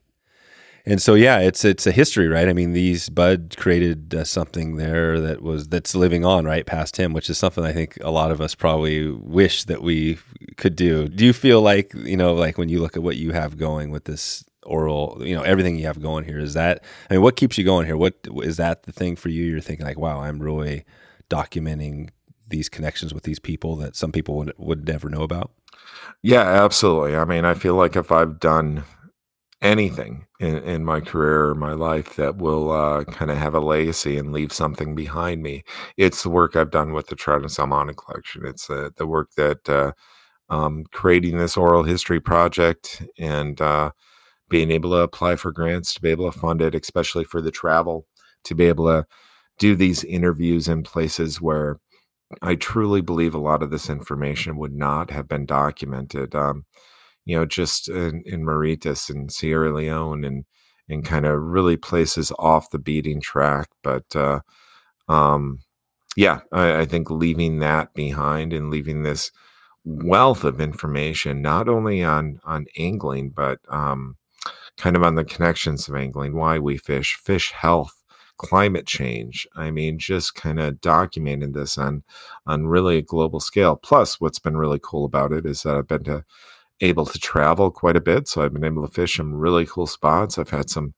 and so yeah, it's it's a history, right? I mean, these Bud created uh, something there that was that's living on right past him, which is something I think a lot of us probably wish that we could do. Do you feel like you know, like when you look at what you have going with this oral, you know, everything you have going here, is that? I mean, what keeps you going here? What is that the thing for you? You're thinking like, wow, I'm really documenting these connections with these people that some people would would never know about? Yeah, absolutely. I mean, I feel like if I've done anything in, in my career or my life that will uh, kind of have a legacy and leave something behind me. It's the work I've done with the Trout and Salmonid collection. It's uh, the work that uh, um, creating this oral history project and uh, being able to apply for grants to be able to fund it, especially for the travel, to be able to do these interviews in places where I truly believe a lot of this information would not have been documented. Um, you know, just in, in Mauritius and Sierra Leone and and kind of really places off the beating track. But uh, um, yeah, I, I think leaving that behind and leaving this wealth of information, not only on on angling, but um, kind of on the connections of angling, why we fish, fish health, climate change. I mean, just kind of documenting this on on really a global scale. Plus, what's been really cool about it is that I've been to able to travel quite a bit. So I've been able to fish some really cool spots. I've had some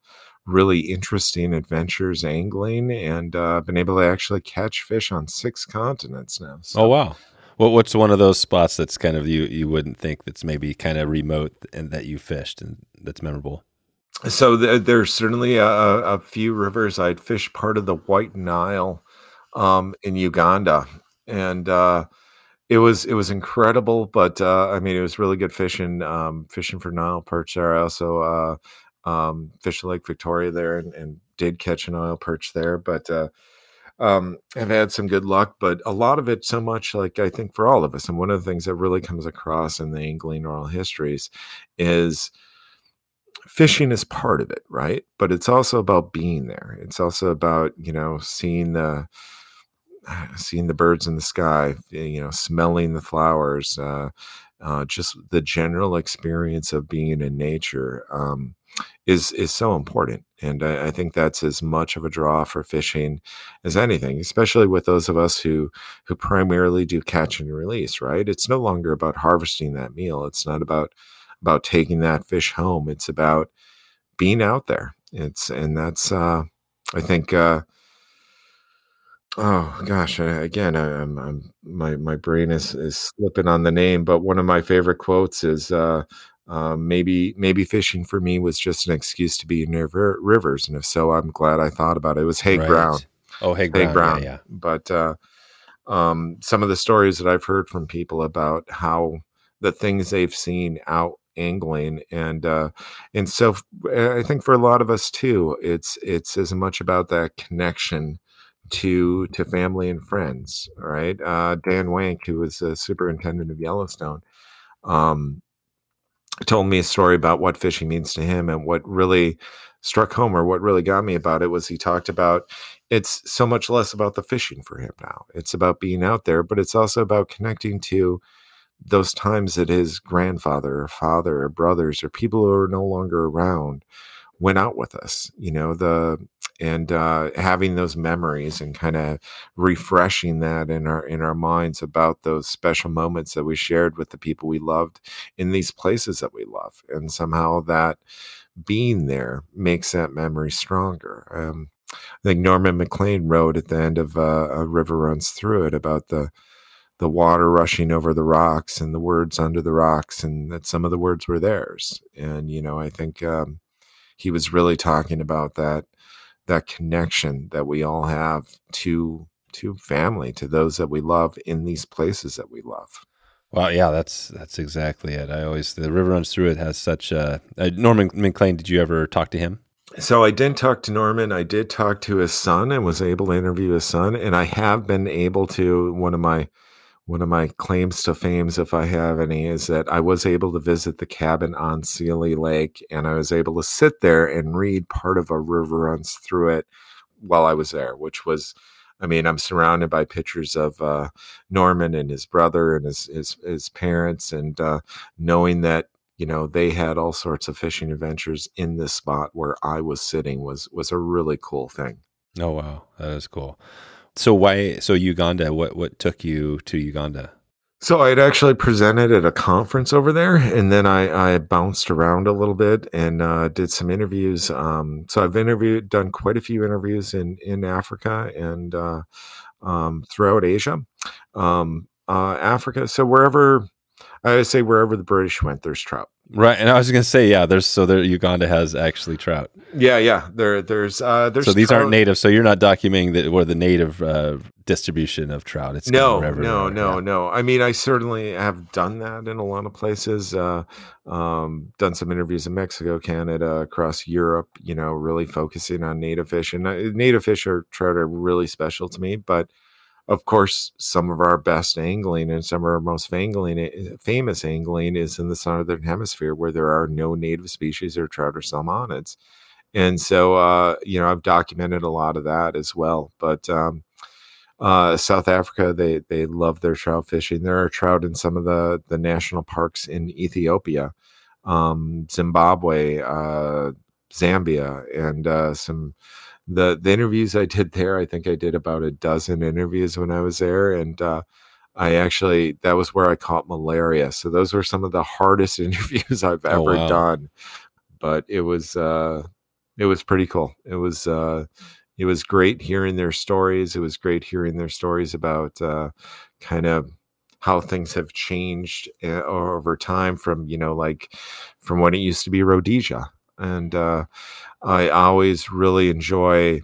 really interesting adventures angling and uh, been able to actually catch fish on six continents now. So. Oh, wow. Well, what's one of those spots that's kind of you you wouldn't think that's maybe kind of remote and that you fished and that's memorable? So there's certainly a, a, few rivers. I'd fished part of the White Nile um, in Uganda, and uh, it was it was incredible. But uh, I mean, it was really good fishing. Um, fishing for Nile perch there. I also uh, um, fished Lake Victoria there and, and, did catch an oil perch there. But uh, um, have had some good luck. But a lot of it, so much like I think for all of us, and one of the things that really comes across in the angling oral histories is fishing is part of it, right? But it's also about being there. It's also about you know seeing the seeing the birds in the sky, you know, smelling the flowers, uh, uh, just the general experience of being in nature um, is is so important. And I, I, think that's as much of a draw for fishing as anything, especially with those of us who who primarily do catch and release. Right? It's no longer about harvesting that meal. It's not about about taking that fish home. It's about being out there. It's and that's uh, I think. Uh, Oh gosh, again, I, I'm, I'm my my brain is is slipping on the name, but one of my favorite quotes is uh, uh, maybe maybe fishing for me was just an excuse to be near river, rivers, and if so, I'm glad I thought about it. It was Haig right. Brown. Oh, Haig, Haig Brown, Brown. Yeah, yeah. But uh, um, some of the stories that I've heard from people about how the things they've seen out angling and uh and so I think for a lot of us too it's it's as much about that connection to to family and friends. Right, uh, Dan Wenk, who was the superintendent of Yellowstone, um, told me a story about what fishing means to him, and what really struck home, or what really got me about it, was he talked about it's so much less about the fishing for him now. It's about being out there, but it's also about connecting to those times that his grandfather or father or brothers or people who are no longer around went out with us. You know, the and uh, having those memories and kind of refreshing that in our in our minds about those special moments that we shared with the people we loved in these places that we love, and somehow that being there makes that memory stronger. Um, I think Norman Maclean wrote at the end of uh, "A River Runs Through It" about the the water rushing over the rocks and the words under the rocks, and that some of the words were theirs. And you know, I think um, he was really talking about that that connection that we all have to to family, to those that we love in these places that we love. Well, yeah, that's that's exactly it. I always the river runs through it has such a uh, Norman Maclean. Did you ever talk to him? So I didn't talk to Norman. I did talk to his son and was able to interview his son, and I have been able to. One of my one of my claims to fame, if I have any, is that I was able to visit the cabin on Seeley Lake and I was able to sit there and read part of a river runs through it while I was there, which was, I mean, I'm surrounded by pictures of uh, Norman and his brother and his his, his parents, and uh, knowing that you know they had all sorts of fishing adventures in this spot where I was sitting was was a really cool thing. Oh wow, that is cool. So why? So Uganda. What what took you to Uganda? So I had actually presented at a conference over there, and then I, I bounced around a little bit and uh, did some interviews. Um, so I've interviewed, done quite a few interviews in in Africa and uh, um, throughout Asia. Um, uh, Africa. So wherever I would say wherever the British went, there's trout. Right, and I was gonna say, yeah, there's so there Uganda has actually trout. Yeah, yeah. There, there's, uh, there's. So these trout- aren't native. So you're not documenting the or the native uh, distribution of trout. It's no, no, no, are. no. I mean, I certainly have done that in a lot of places. Uh, um, done some interviews in Mexico, Canada, across Europe. You know, really focusing on native fish, and uh, native fish are trout are really special to me. But of course, some of our best angling and some of our most eh, famous angling is in the southern hemisphere, where there are no native species or trout or salmonids. And so, uh, you know, I've documented a lot of that as well. But um, uh, South Africa, they they love their trout fishing. There are trout in some of the the national parks in Ethiopia, um, Zimbabwe, uh, Zambia, and uh, some the the interviews I did there. I think I did about a dozen interviews when I was there, and uh, I actually that was where I caught malaria. So those were some of the hardest interviews I've Oh, ever wow. done. But it was uh, it was pretty cool. It was uh, it was great hearing their stories. It was great hearing their stories about uh, kind of how things have changed uh, over time from you know like from when it used to be Rhodesia, and uh, I always really enjoy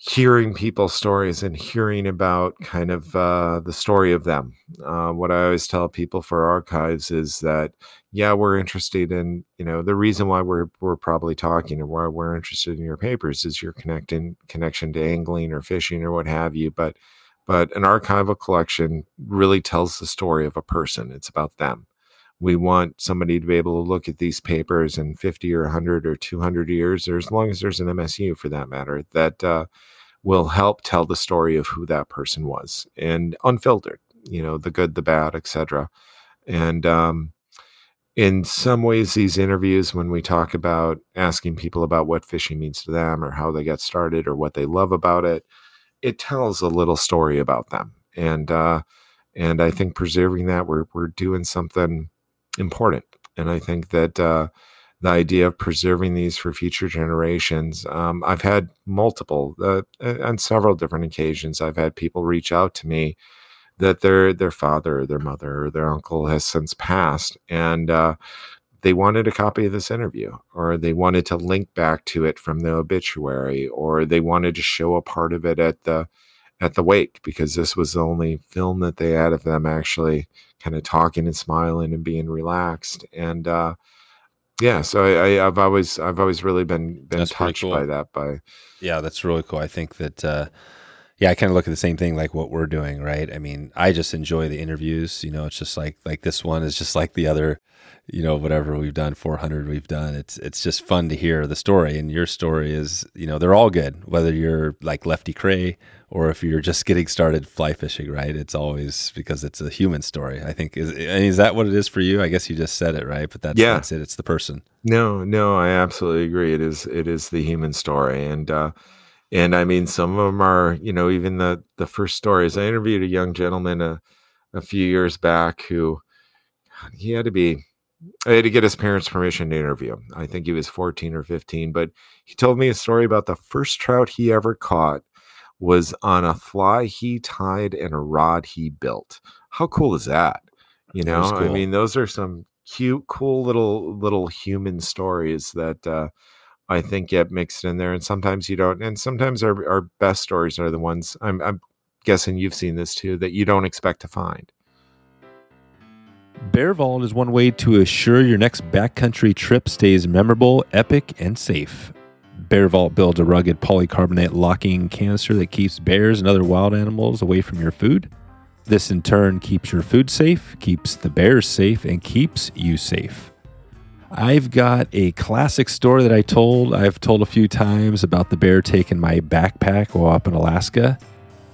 hearing people's stories and hearing about kind of uh, the story of them. Uh, what I always tell people for archives is that yeah, we're interested in you know the reason why we're we're probably talking and why we're interested in your papers is your connecting connection to angling or fishing or what have you, but but an archival collection really tells the story of a person. It's about them. We want somebody to be able to look at these papers in 50 or 100 or 200 years, or as long as there's an MSU for that matter, that uh, will help tell the story of who that person was and unfiltered, you know, the good, the bad, etc. And um, in some ways, these interviews, when we talk about asking people about what fishing means to them or how they got started or what they love about it, it tells a little story about them. And uh, and I think preserving that, we're we're doing something important. And I think that uh, the idea of preserving these for future generations, um, I've had multiple uh, on several different occasions. I've had people reach out to me that their their father or their mother or their uncle has since passed, and uh, they wanted a copy of this interview, or they wanted to link back to it from the obituary, or they wanted to show a part of it at the at the wake because this was the only film that they had of them actually kind of talking and smiling and being relaxed and uh yeah so I, I i've always i've always really been been That's touched cool. by that by Yeah, that's really cool. I think that, uh, yeah, I kind of look at the same thing like what we're doing, right? I mean, I just enjoy the interviews. You know, it's just like like this one is just like the other, you know, whatever we've done, four hundred we've done. It's it's just fun to hear the story, and your story is, you know, they're all good. Whether you're like Lefty Kreh or if you're just getting started fly fishing, right? It's always because it's a human story. I think is is that what it is for you? I guess you just said it, right? But that's Yeah. that's it. It's the person. no no i absolutely agree it is it is the human story and uh and i mean some of them are you know even the the first stories i interviewed a young gentleman a, a few years back who he had to be I had to get his parents' permission to interview him. I think he was 14 or 15, but he told me a story about the first trout he ever caught was on a fly he tied and a rod he built. How cool is that? You That know, I mean, those are some cute, cool little little human stories that uh, I think get mixed in there. And sometimes you don't. And sometimes our our best stories are the ones I'm, I'm guessing you've seen this too that you don't expect to find. Bear Vault is one way to assure your next backcountry trip stays memorable, epic, and safe. Bear Vault builds a rugged polycarbonate locking canister that keeps bears and other wild animals away from your food. This in turn keeps your food safe, keeps the bears safe, and keeps you safe. I've got a classic story that I told, I've told a few times about the bear taking my backpack while up in Alaska.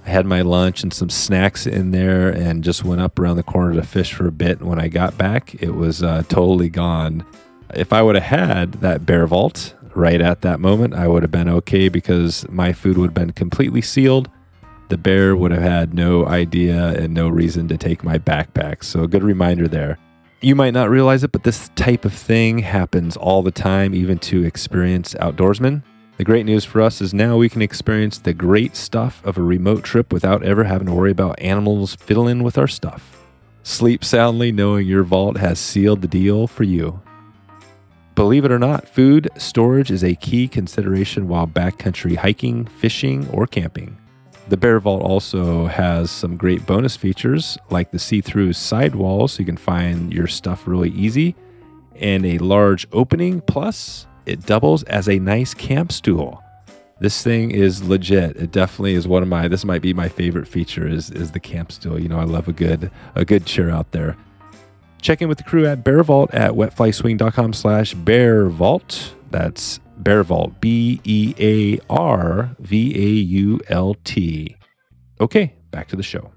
I had my lunch and some snacks in there and just went up around the corner to fish for a bit. When I got back, it was uh, totally gone. If I would have had that bear vault right at that moment, I would have been okay because my food would have been completely sealed. The bear would have had no idea and no reason to take my backpack. So, a good reminder there. You might not realize it, but this type of thing happens all the time, even to experienced outdoorsmen. The great news for us is now we can experience the great stuff of a remote trip without ever having to worry about animals fiddling with our stuff. Sleep soundly knowing your vault has sealed the deal for you. Believe it or not, food storage is a key consideration while backcountry hiking, fishing, or camping. The Bear Vault also has some great bonus features like the see through sidewall so you can find your stuff really easy, and a large opening. Plus, it doubles as a nice camp stool. This thing is legit. It definitely is one of my. This might be my favorite feature. Is is the camp stool? You know, I love a good a good chair out there. Check in with the crew at Bear Vault at wetflyswing.com slash Bear Vault. That's Bear Vault, B E A R V A U L T. Okay, back to the show.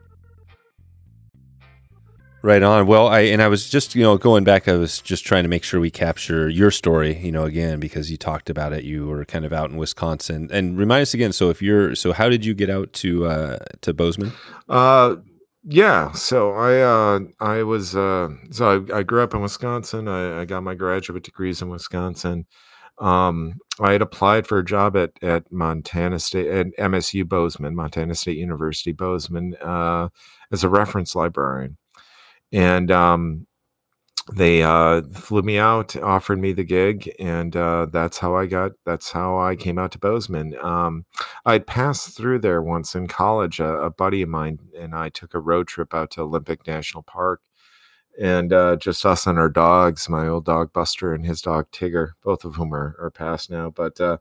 Right on. Well, I and I was just you know going back. I was just trying to make sure we capture your story. You know, again because you talked about it. You were kind of out in Wisconsin, and remind us again. So if you're so, how did you get out to uh, to Bozeman? Uh, yeah. So I uh, I was uh, so I, I grew up in Wisconsin. I, I got my graduate degrees in Wisconsin. Um, I had applied for a job at at Montana State at MSU Bozeman, Montana State University Bozeman, uh, as a reference librarian and um, they uh, flew me out, offered me the gig, and uh, that's how I got. That's how I came out to Bozeman. Um, I'd passed through there once in college. A, a, buddy of mine and I took a road trip out to Olympic National Park, and uh, just us and our dogs. My old dog Buster and his dog Tigger, both of whom are are passed now, but. Uh,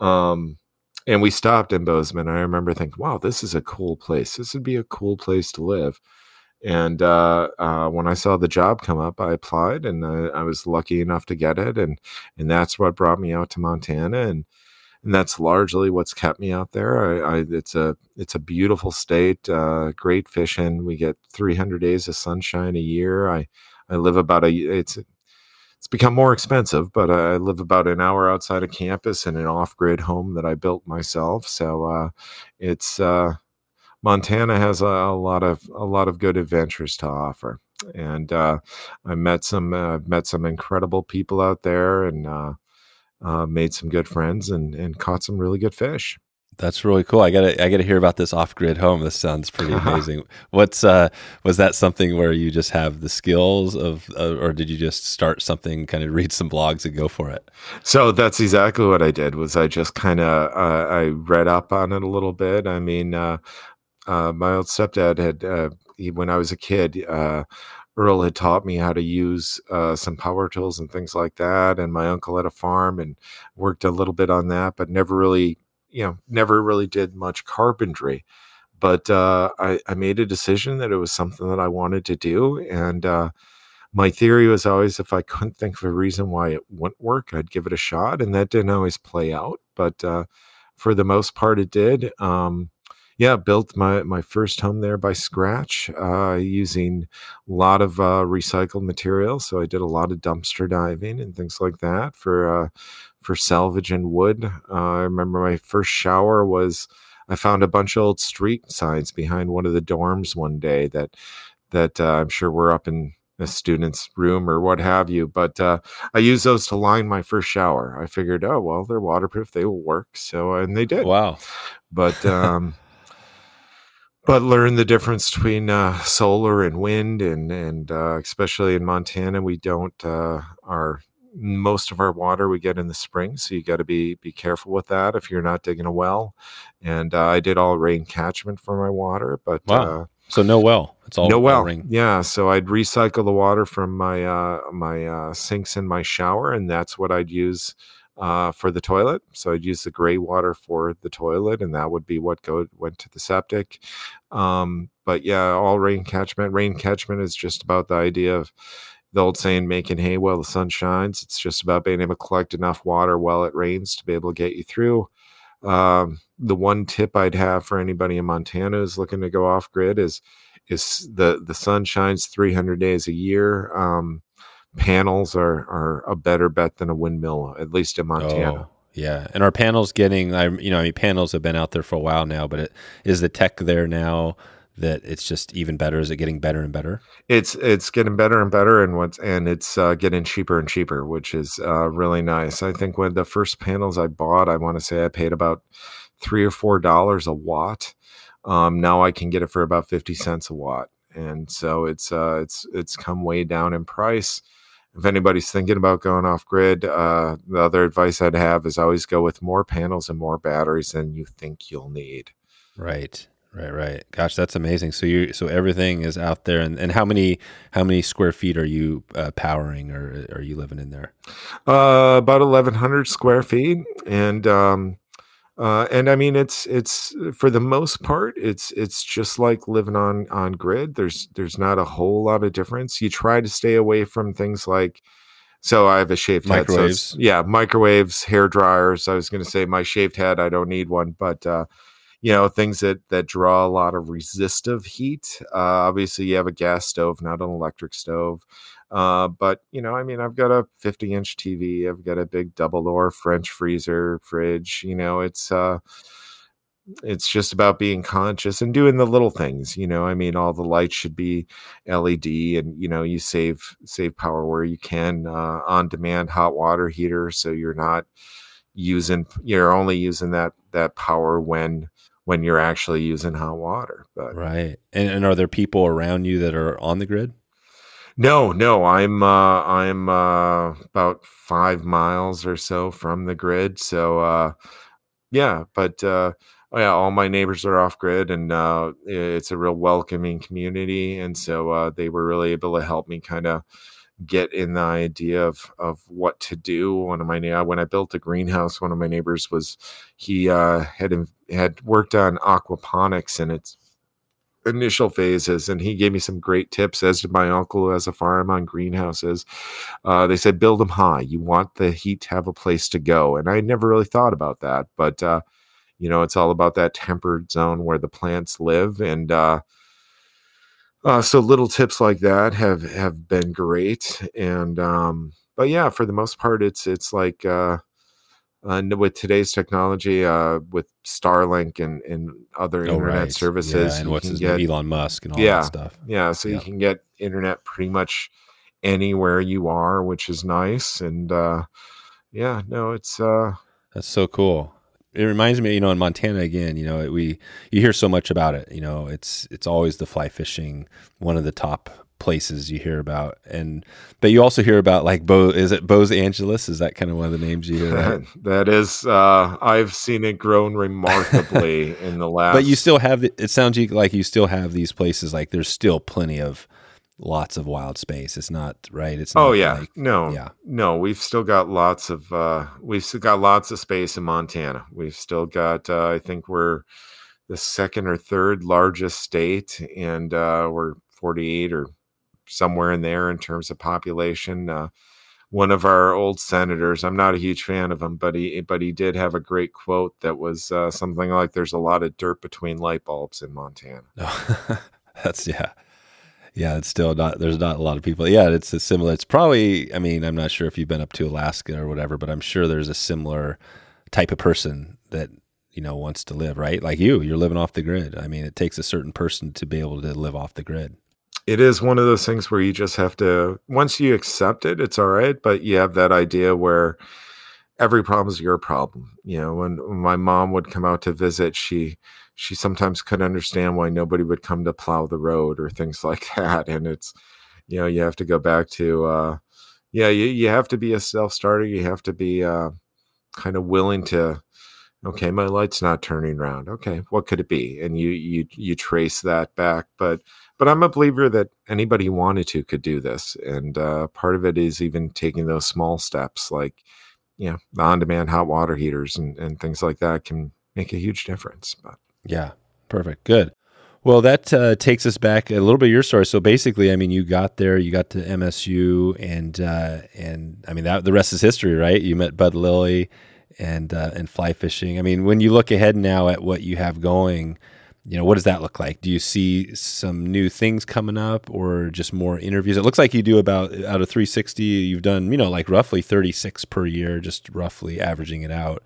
um, and we stopped in Bozeman. I remember thinking, "Wow, this is a cool place. This would be a cool place to live." And uh, uh, when I saw the job come up, I applied, and I, I, was lucky enough to get it, and and that's what brought me out to Montana, and and that's largely what's kept me out there. I, I it's a it's a beautiful state, uh, great fishing. We get 300 days of sunshine a year. I I live about a it's it's become more expensive, but I live about an hour outside of campus in an off grid home that I built myself. So uh, it's uh, Montana has a, a, lot of a lot of good adventures to offer, and uh, I met some uh, met some incredible people out there, and uh, uh, made some good friends, and and caught some really good fish. That's really cool. I gotta I gotta hear about this off grid home. This sounds pretty amazing. What's uh was that something where you just have the skills of, uh, or did you just start something, kind of read some blogs and go for it? So that's exactly what I did. Was I just kind of uh, I read up on it a little bit. I mean, uh, uh, my old stepdad had uh, he, when I was a kid. Uh, Earl had taught me how to use uh, some power tools and things like that, and my uncle had a farm and worked a little bit on that, but never really, you know, never really did much carpentry. But uh, I, I, made a decision that it was something that I wanted to do, and uh, my theory was always if I couldn't think of a reason why it wouldn't work, I'd give it a shot, and that didn't always play out, but for the most part, it did. Um, yeah, built my my first home there by scratch uh, using a lot of uh, recycled material. So I did a lot of dumpster diving and things like that for uh, for salvage and wood. Uh, I remember my first shower was I found a bunch of old street signs behind one of the dorms one day that that uh, I'm sure were up in a student's room or what have you. But uh, I used those to line my first shower. I figured, oh well, they're waterproof; they will work. So and they did. Wow. But um, but learn the difference between uh, solar and wind and and uh, especially in montana we don't uh, our most of our water we get in the spring so you got to be be careful with that if you're not digging a well and uh, i did all rain catchment for my water but wow. Uh, so no well it's all no well rain. yeah so i'd recycle the water from my uh, my sinks in my shower and that's what i'd use uh, for the toilet. So I'd use the gray water for the toilet, and that would be what go went to the septic. Um, but yeah, all rain catchment. Rain catchment is just about the idea of the old saying, making hay while the sun shines. It's just about being able to collect enough water while it rains to be able to get you through. Um, the one tip I'd have for anybody in Montana who's looking to go off grid is is the the sun shines 300 days a year. Um, panels are are a better bet than a windmill, at least in Montana. Oh, yeah, and our panels getting, I you know, I mean, panels have been out there for a while now, but it, is the tech there now that it's just even better? Is it getting better and better? It's it's getting better and better, and what's and it's uh, getting cheaper and cheaper, which is uh, really nice. I think when the first panels I bought, I want to say I paid about three or four dollars a watt. Um, now I can get it for about fifty cents a watt, and so it's uh, it's it's come way down in price. If anybody's thinking about going off grid, uh, the other advice I'd have is always go with more panels and more batteries than you think you'll need. Right. Right, right. Gosh, that's amazing. So you, so everything is out there, and, and how many how many square feet are you uh, powering, or are you living in there? Uh, about eleven hundred square feet, and um, uh, and I mean it's it's for the most part it's it's just like living on on grid. There's there's not a whole lot of difference. You try to stay away from things like. So I have a shaved head. So yeah, microwaves, hair dryers. I was going to say my shaved head. I don't need one, but uh, you know things that that draw a lot of resistive heat. Uh, obviously, you have a gas stove, not an electric stove. Uh, but you know, I mean, I've got a 50 inch TV. I've got a big double door French freezer, fridge. You know, it's uh, it's just about being conscious and doing the little things. You know, I mean, all the lights should be LED, and you know, you save save power where you can. Uh, on demand hot water heater, so you're not using you're only using that that power when when you're actually using hot water. But Right. And, and are there people around you that are on the grid? No, no, I'm uh I'm uh about 5 miles or so from the grid. So uh yeah, but uh oh yeah, all my neighbors are off grid and uh it's a real welcoming community and so uh they were really able to help me kind of get in the idea of of what to do. One of my when I built a greenhouse, one of my neighbors was he uh had had worked on aquaponics and it's initial phases and he gave me some great tips as did my uncle who has a farm on greenhouses. Uh, they said build them high. You want the heat to have a place to go. And i never really thought about that but uh, you know it's all about that tempered zone where the plants live and uh, uh, so little tips like that have have been great and um, but yeah for the most part it's it's like uh, with today's technology, uh, with Starlink and, and other Oh, internet right. services, Yeah, and what's his get name? Elon Musk and all Yeah. that stuff. yeah, so you can get internet pretty much anywhere you are, which is nice. And uh, yeah, no, it's uh, That's so cool. It reminds me, you know, in Montana again, you know, we you hear so much about it. You know, it's it's always the fly fishing, one of the top places you hear about, and but you also hear about like Bo. Is it Bose Angeles? Is that kind of one of the names you hear? Right? that is uh, I've seen it grown remarkably in the last. but you still have. the- It sounds like you still have these places. Like there's still plenty of lots of wild space. It's not right. It's not Oh yeah, like- no, yeah. no. We've still got lots of uh, we've still got lots of space in Montana. We've still got. Uh, I think we're the second or third largest state, and uh, we're 48 or somewhere in there in terms of population. Uh, one of our old senators, I'm not a huge fan of him, but he but he did have a great quote that was uh, something like, "There's a lot of dirt between light bulbs in Montana." That's yeah. Yeah, it's still not there's not a lot of people. Yeah, it's a similar it's probably I mean, I'm not sure if you've been up to Alaska or whatever, but I'm sure there's a similar type of person that, you know, wants to live, right? Like you, you're living off the grid. I mean, it takes a certain person to be able to live off the grid. It is one of those things where you just have to once you accept it it's all right but you have that idea where every problem is your problem. You know when, my mom would come out to visit she she sometimes couldn't understand why nobody would come to plow the road or things like that and it's you know you have to go back to uh yeah you, you have to be a self-starter you have to be uh kind of willing to okay my light's not turning around. Okay what could it be? And you you you trace that back but but I'm a believer that anybody wanted to could do this. And uh, part of it is even taking those small steps, like, you know, the on demand hot water heaters and, and things like that can make a huge difference. But Yeah. Perfect. Good. Well, that uh, takes us back a little bit your story. So basically, I mean, you got there, you got to MSU, and uh, and I mean that the rest is history, right? You met Bud Lilly and uh, and fly fishing. I mean, when you look ahead now at what you have going, you know, what does that look like? Do you see some new things coming up, or just more interviews? It looks like you do about out of 360, you've done you know like roughly 36 per year, just roughly averaging it out.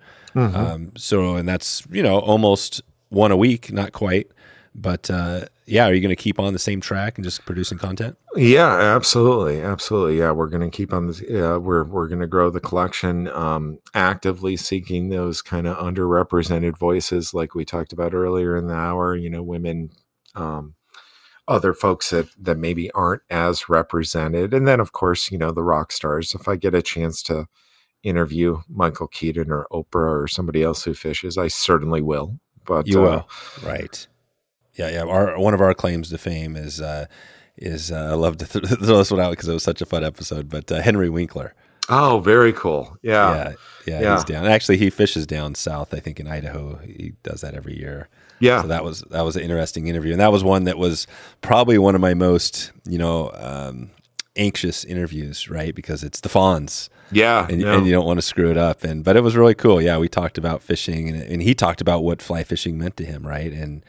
Um, so, and that's you know almost one a week, not quite. But uh, yeah, are you going to keep on the same track and just producing content? Yeah, absolutely, absolutely. Yeah, we're going to keep on this. Yeah, we're we're going to grow the collection, um, actively seeking those kind of underrepresented voices, like we talked about earlier in the hour. You know, women, um, other folks that that maybe aren't as represented, and then of course, you know, the rock stars. If I get a chance to interview Michael Keaton or Oprah or somebody else who fishes, I certainly will. But You uh, will, right? Yeah, yeah. Our one of our claims to fame is uh, is uh, I love to th- throw this one out because it was such a fun episode. But uh, Henry Winkler, Oh, very cool. Yeah. yeah, yeah, Yeah. he's down. Actually, he fishes down south. I think in Idaho. He does that every year. Yeah. So that was that was an interesting interview, and that was one that was probably one of my most you know um, anxious interviews, right? Because it's the fawns, Yeah. and, no. and you don't want to screw it up. And but it was really cool. Yeah, we talked about fishing, and, and he talked about what fly fishing meant to him, right? And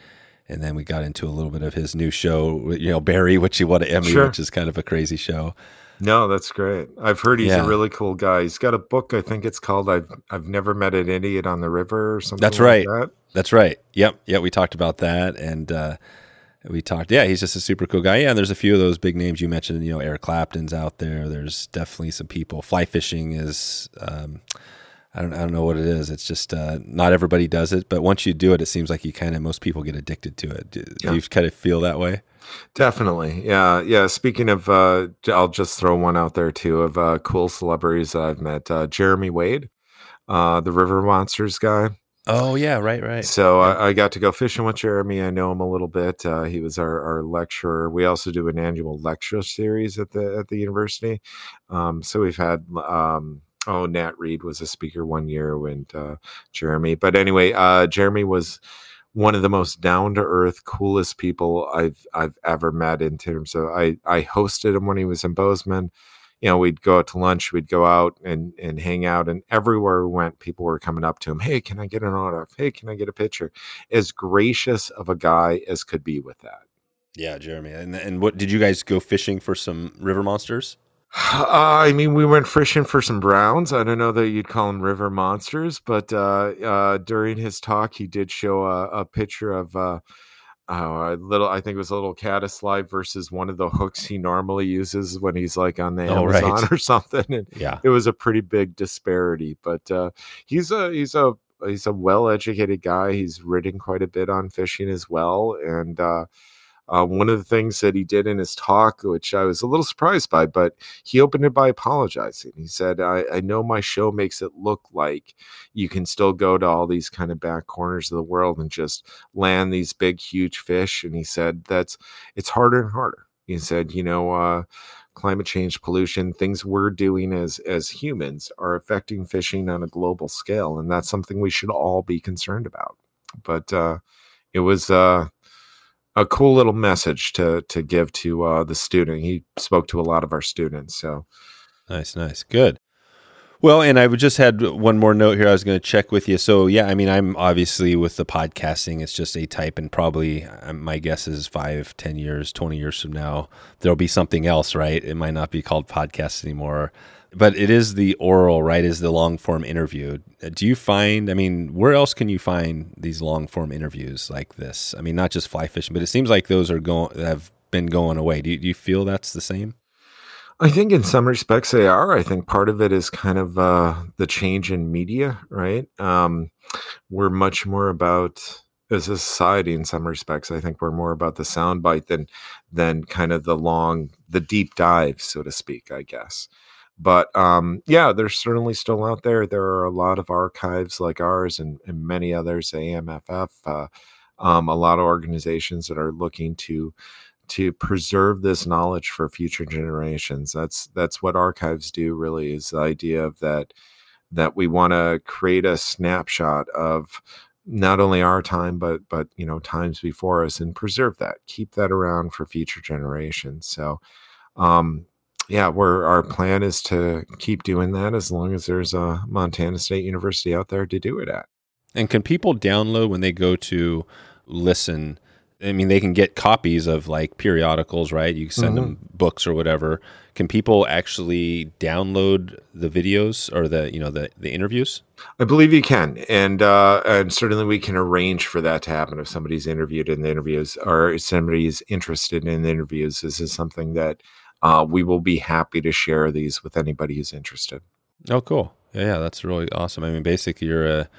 and then we got into a little bit of his new show, you know, Barry, which he won an Emmy, Sure. which is kind of a crazy show. No, that's great. I've heard he's Yeah. a really cool guy. He's got a book. I think it's called "I've I've Never Met an Idiot on the River" or something. That's like right. that. That's right. Yep. Yeah, we talked about that, and uh, we talked. Yeah, he's just a super cool guy. Yeah, and there's a few of those big names you mentioned. You know, Eric Clapton's out there. There's definitely some people. Fly fishing is. Um, I don't, I don't know what it is. It's just uh, not everybody does it, but once you do it, it seems like you kind of most people get addicted to it. Do, do Yeah. you kind of feel that way? Definitely. Yeah. Yeah. Speaking of, uh, I'll just throw one out there too of uh, cool celebrities I've met. Uh, Jeremy Wade, uh, the River Monsters guy. Oh yeah, right, right. So I, I got to go fishing with Jeremy. I know him a little bit. Uh, he was our, our lecturer. We also do an annual lecture series at the at the university. Um, so we've had um, oh Nat Reed was a speaker one year when uh, Jeremy. But anyway, uh, Jeremy was one of the most down to earth, coolest people I've I've ever met. In terms of I I hosted him when he was in Bozeman you know, we'd go out to lunch, we'd go out and and hang out, and everywhere we went, people were coming up to him. Hey, can I get an autograph? Hey, can I get a picture? As gracious of a guy as could be with that. Yeah, Jeremy. And and what did you guys go fishing for some river monsters? Uh, I mean, we went fishing for some browns. I don't know that you'd call them river monsters, but uh, uh, during his talk, he did show a, a picture of uh, uh, a little. I think it was a little caddis live versus one of the hooks he normally uses when he's like on the Oh, Amazon right. or something. And Yeah. it was a pretty big disparity. But uh, he's a he's a he's a well educated guy. He's written quite a bit on fishing as well, and uh, one of the things that he did in his talk, which I was a little surprised by, but he opened it by apologizing. He said, I, I know my show makes it look like you can still go to all these kind of back corners of the world and just land these big, huge fish. And he said, that's it's harder and harder. He said, you know, uh, climate change, pollution, things we're doing as as humans are affecting fishing on a global scale. And that's something we should all be concerned about. But uh, it was uh, a cool little message to to give to uh, the student. He spoke to a lot of our students. So Nice, nice, good. Well, and I just had one more note here. I was going to check with you. So, yeah, I mean, I'm obviously with the podcasting. It's just a type, and probably um, my guess is five, ten years, twenty years from now, there'll be something else, right? It might not be called podcast anymore, but it is the oral, right? Is the long form interview. Uh, Do you find? I mean, where else can you find these long form interviews like this? I mean, not just fly fishing, but it seems like those are going have been going away. Do you, do you feel that's the same? I think in some respects they are. I think part of it is kind of uh, the change in media, right? Um, we're much more about as a society in some respects. I think we're more about the soundbite than than kind of the long, the deep dive, so to speak. I guess. But um, yeah, they're certainly still out there. There are a lot of archives like ours and, and many others, AMFF, uh, um, a lot of organizations that are looking to to preserve this knowledge for future generations. That's that's what archives do. Really, is the idea of that that we want to create a snapshot of not only our time but but you know times before us and preserve that keep that around for future generations so um yeah we're our plan is to keep doing that as long as there's a montana state university out there to do it at And can people download when they go to listen? I mean, they can get copies of like periodicals, right? You send them books or whatever. Can people actually download the videos or the you know the the interviews? I believe you can, and uh, and certainly we can arrange for that to happen if somebody's interviewed in the interviews or if somebody's interested in the interviews. This is something that uh, we will be happy to share these with anybody who's interested. Oh, cool. Yeah, yeah, that's really awesome. I mean, basically, you're a,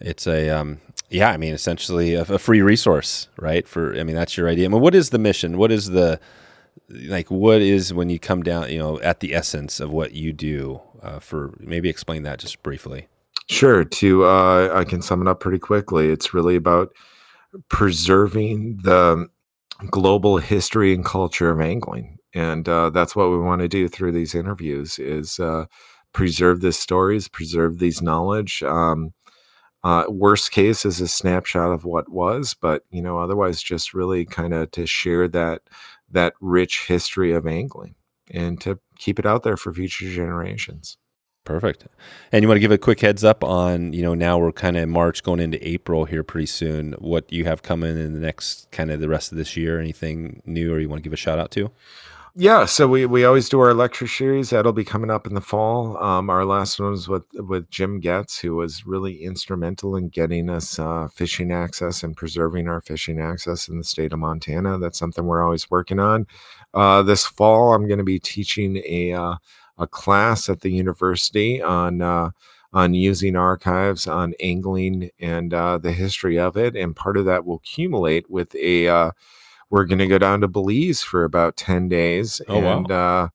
it's a, um, yeah, I mean, essentially a, a free resource, right? For, I mean, that's your idea. I mean, what is the mission? What is the, like, what is when you come down, you know, at the essence of what you do? Uh, for maybe explain that just briefly. Sure. To uh, I can sum it up pretty quickly. It's really about preserving the global history and culture of angling, and uh, that's what we want to do through these interviews. Is uh, preserve these stories, preserve these knowledge. Um, uh, worst case is a snapshot of what was, but you know, otherwise, just really kind of to share that that rich history of angling and to keep it out there for future generations. Perfect. And you want to give a quick heads up on, you know, now we're kind of March going into April here pretty soon. What you have coming in the next kind of the rest of this year? Anything new or you want to give a shout out to? Yeah, so we, we always do our lecture series. That'll be coming up in the fall. Um, our last one was with with Jim Getz, who was really instrumental in getting us uh, fishing access and preserving our fishing access in the state of Montana. That's something we're always working on. Uh, this fall, I'm going to be teaching a uh, a class at the university on uh, on using archives on angling and uh, the history of it, and part of that will accumulate with a. We're going to go down to Belize for about ten days Oh, wow. and uh,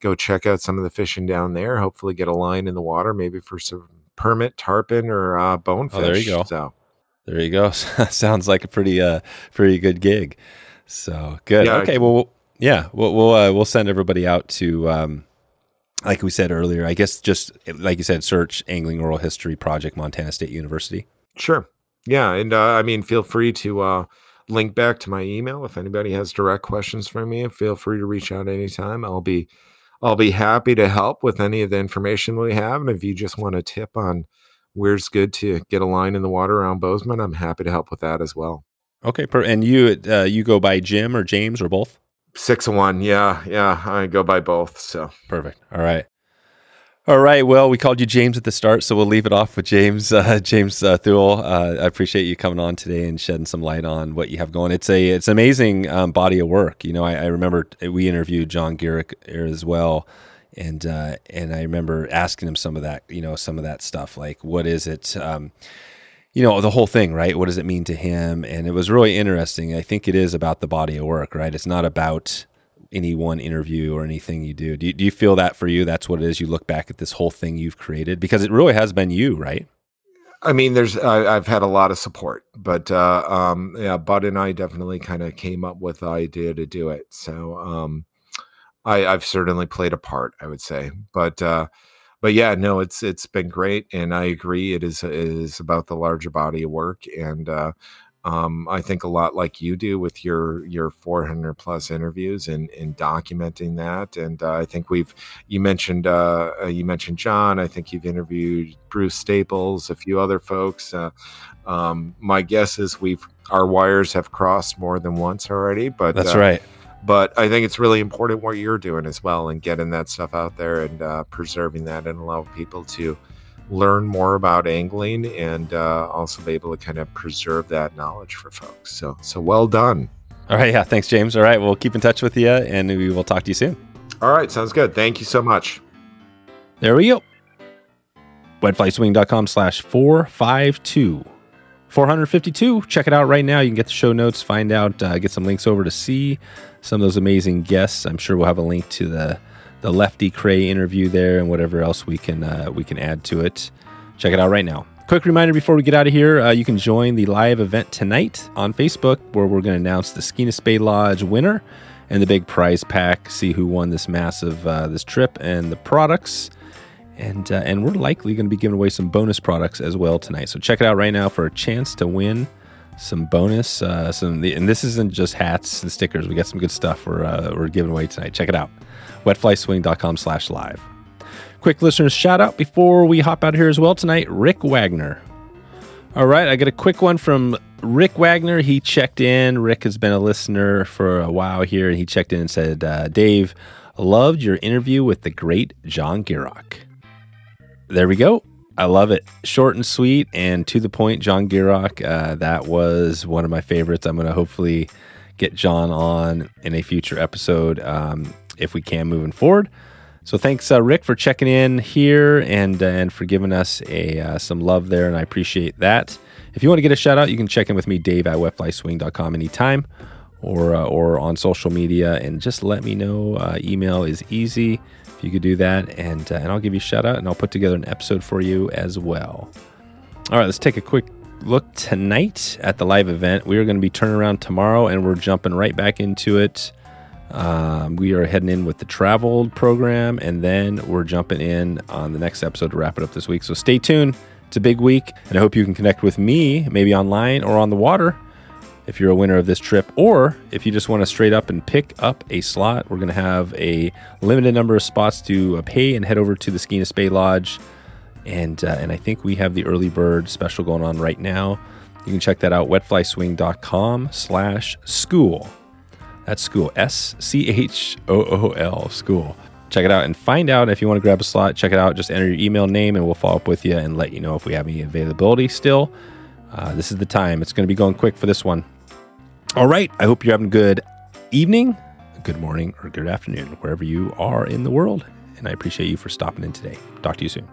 go check out some of the fishing down there. Hopefully, get a line in the water, maybe for some permit tarpon or uh, bonefish. Oh, there you go. So There you go. Sounds like a pretty uh pretty good gig. So good. Yeah. okay. Well, yeah. We'll we'll uh, we'll send everybody out to um, like we said earlier. I guess just like you said, search Angling Oral History Project, Montana State University. Sure. Yeah, and uh, I mean, feel free to uh, link back to my email if anybody has direct questions for me. Feel free to reach out anytime. I'll be, I'll be happy to help with any of the information we have. And if you just want a tip on where's good to get a line in the water around Bozeman, I'm happy to help with that as well. Okay. Per- and you uh, you go by Jim or James or both? Six of one, yeah, yeah. I go by both. So Perfect. All right. All right. Well, we called you James at the start, so we'll leave it off with James. Uh, James uh, Thull. Uh, I appreciate you coming on today and shedding some light on what you have going. It's a it's amazing um, body of work. You know, I, I remember we interviewed John Gierach as well, and uh, and I remember asking him some of that. You know, some of that stuff like what is it? Um, you know the whole thing right what does it mean to him and it was really interesting i think it is about the body of work right it's not about any one interview or anything you do do you, do you feel that for you that's what it is you look back at this whole thing you've created because it really has been you right I mean, there's I, I've had a lot of support, but uh, um, yeah, Bud and I definitely kind of came up with the idea to do it. So um, I, I've certainly played a part, I would say. But uh, but yeah, no, it's it's been great, and I agree. It is it is about the larger body of work, and uh, um, I think a lot like you do with your your 400 plus interviews and and documenting that. And uh, I think we've you mentioned uh, uh, you mentioned John. I think you've interviewed Bruce Staples, a few other folks. Uh, um, my guess is we've our wires have crossed more than once already. But that's uh, right but I think it's really important what you're doing as well and getting that stuff out there and uh, preserving that and allow people to learn more about angling and uh, also be able to kind of preserve that knowledge for folks. So, so well done. all right yeah thanks james all right we'll keep in touch with you and we will talk to you soon All right, sounds good. Thank you so much. There we go. Wetflyswing.com slash 452. 452. Check it out right now. You can get the show notes, find out, uh, get some links over to see some of those amazing guests. I'm sure we'll have a link to the the Lefty Kreh interview there and whatever else we can uh, we can add to it. Check it out right now. Quick reminder before we get out of here, uh, you can join the live event tonight on Facebook where we're going to announce the Skeena Spey Lodge winner and the big prize pack. See who won this massive uh, this trip and the products and uh, and we're likely going to be giving away some bonus products as well tonight. So check it out right now for a chance to win some bonus. Uh, some and this isn't just hats and stickers. We got some good stuff we're uh, we're giving away tonight. Check it out. Wetflyswing.com/live. Quick listeners shout out before we hop out here as well tonight. Rick Wagner. All right, I got a quick one from Rick Wagner, he checked in. Rick has been a listener for a while here, and he checked in and said, uh, Dave, loved your interview with the great John Gierach. There we go. I love it. Short and sweet and to the point, John Gierach. Uh, that was one of my favorites. I'm going to hopefully get John on in a future episode um, if we can moving forward. So thanks, uh, Rick, for checking in here and uh, and for giving us a uh, some love there, and I appreciate that. If you want to get a shout out, you can check in with me, Dave at wetflyswing.com anytime, or uh, or on social media, and just let me know. Uh, email is easy you could do that, and uh, and I'll give you a shout out, and I'll put together an episode for you as well. All right, let's take a quick look tonight at the live event. We are going to be turning around tomorrow, and we're jumping right back into it. Um, we are heading in with the traveled program, and then we're jumping in on the next episode to wrap it up this week. So stay tuned. It's a big week, and I hope you can connect with me, maybe online or on the water, if you're a winner of this trip, or if you just want to straight up and pick up a slot. We're going to have a limited number of spots to uh, pay and head over to the Skeena Spey Lodge, and uh, and I think we have the early bird special going on right now. You can check that out, wetflyswing.com slash school. That's school, S C H O O L, school. Check it out and find out if you want to grab a slot. Check it out. Just enter your email name and we'll follow up with you and let you know if we have any availability still. Uh, this is the time. It's going to be going quick for this one. All right. I hope you're having a good evening, good morning, or good afternoon, wherever you are in the world. And I appreciate you for stopping in today. Talk to you soon.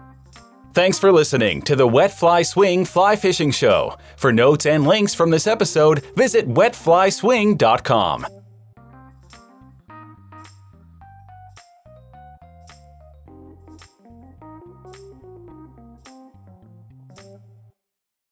Thanks for listening to the Wet Fly Swing Fly Fishing Show. For notes and links from this episode, visit wetflyswing.com.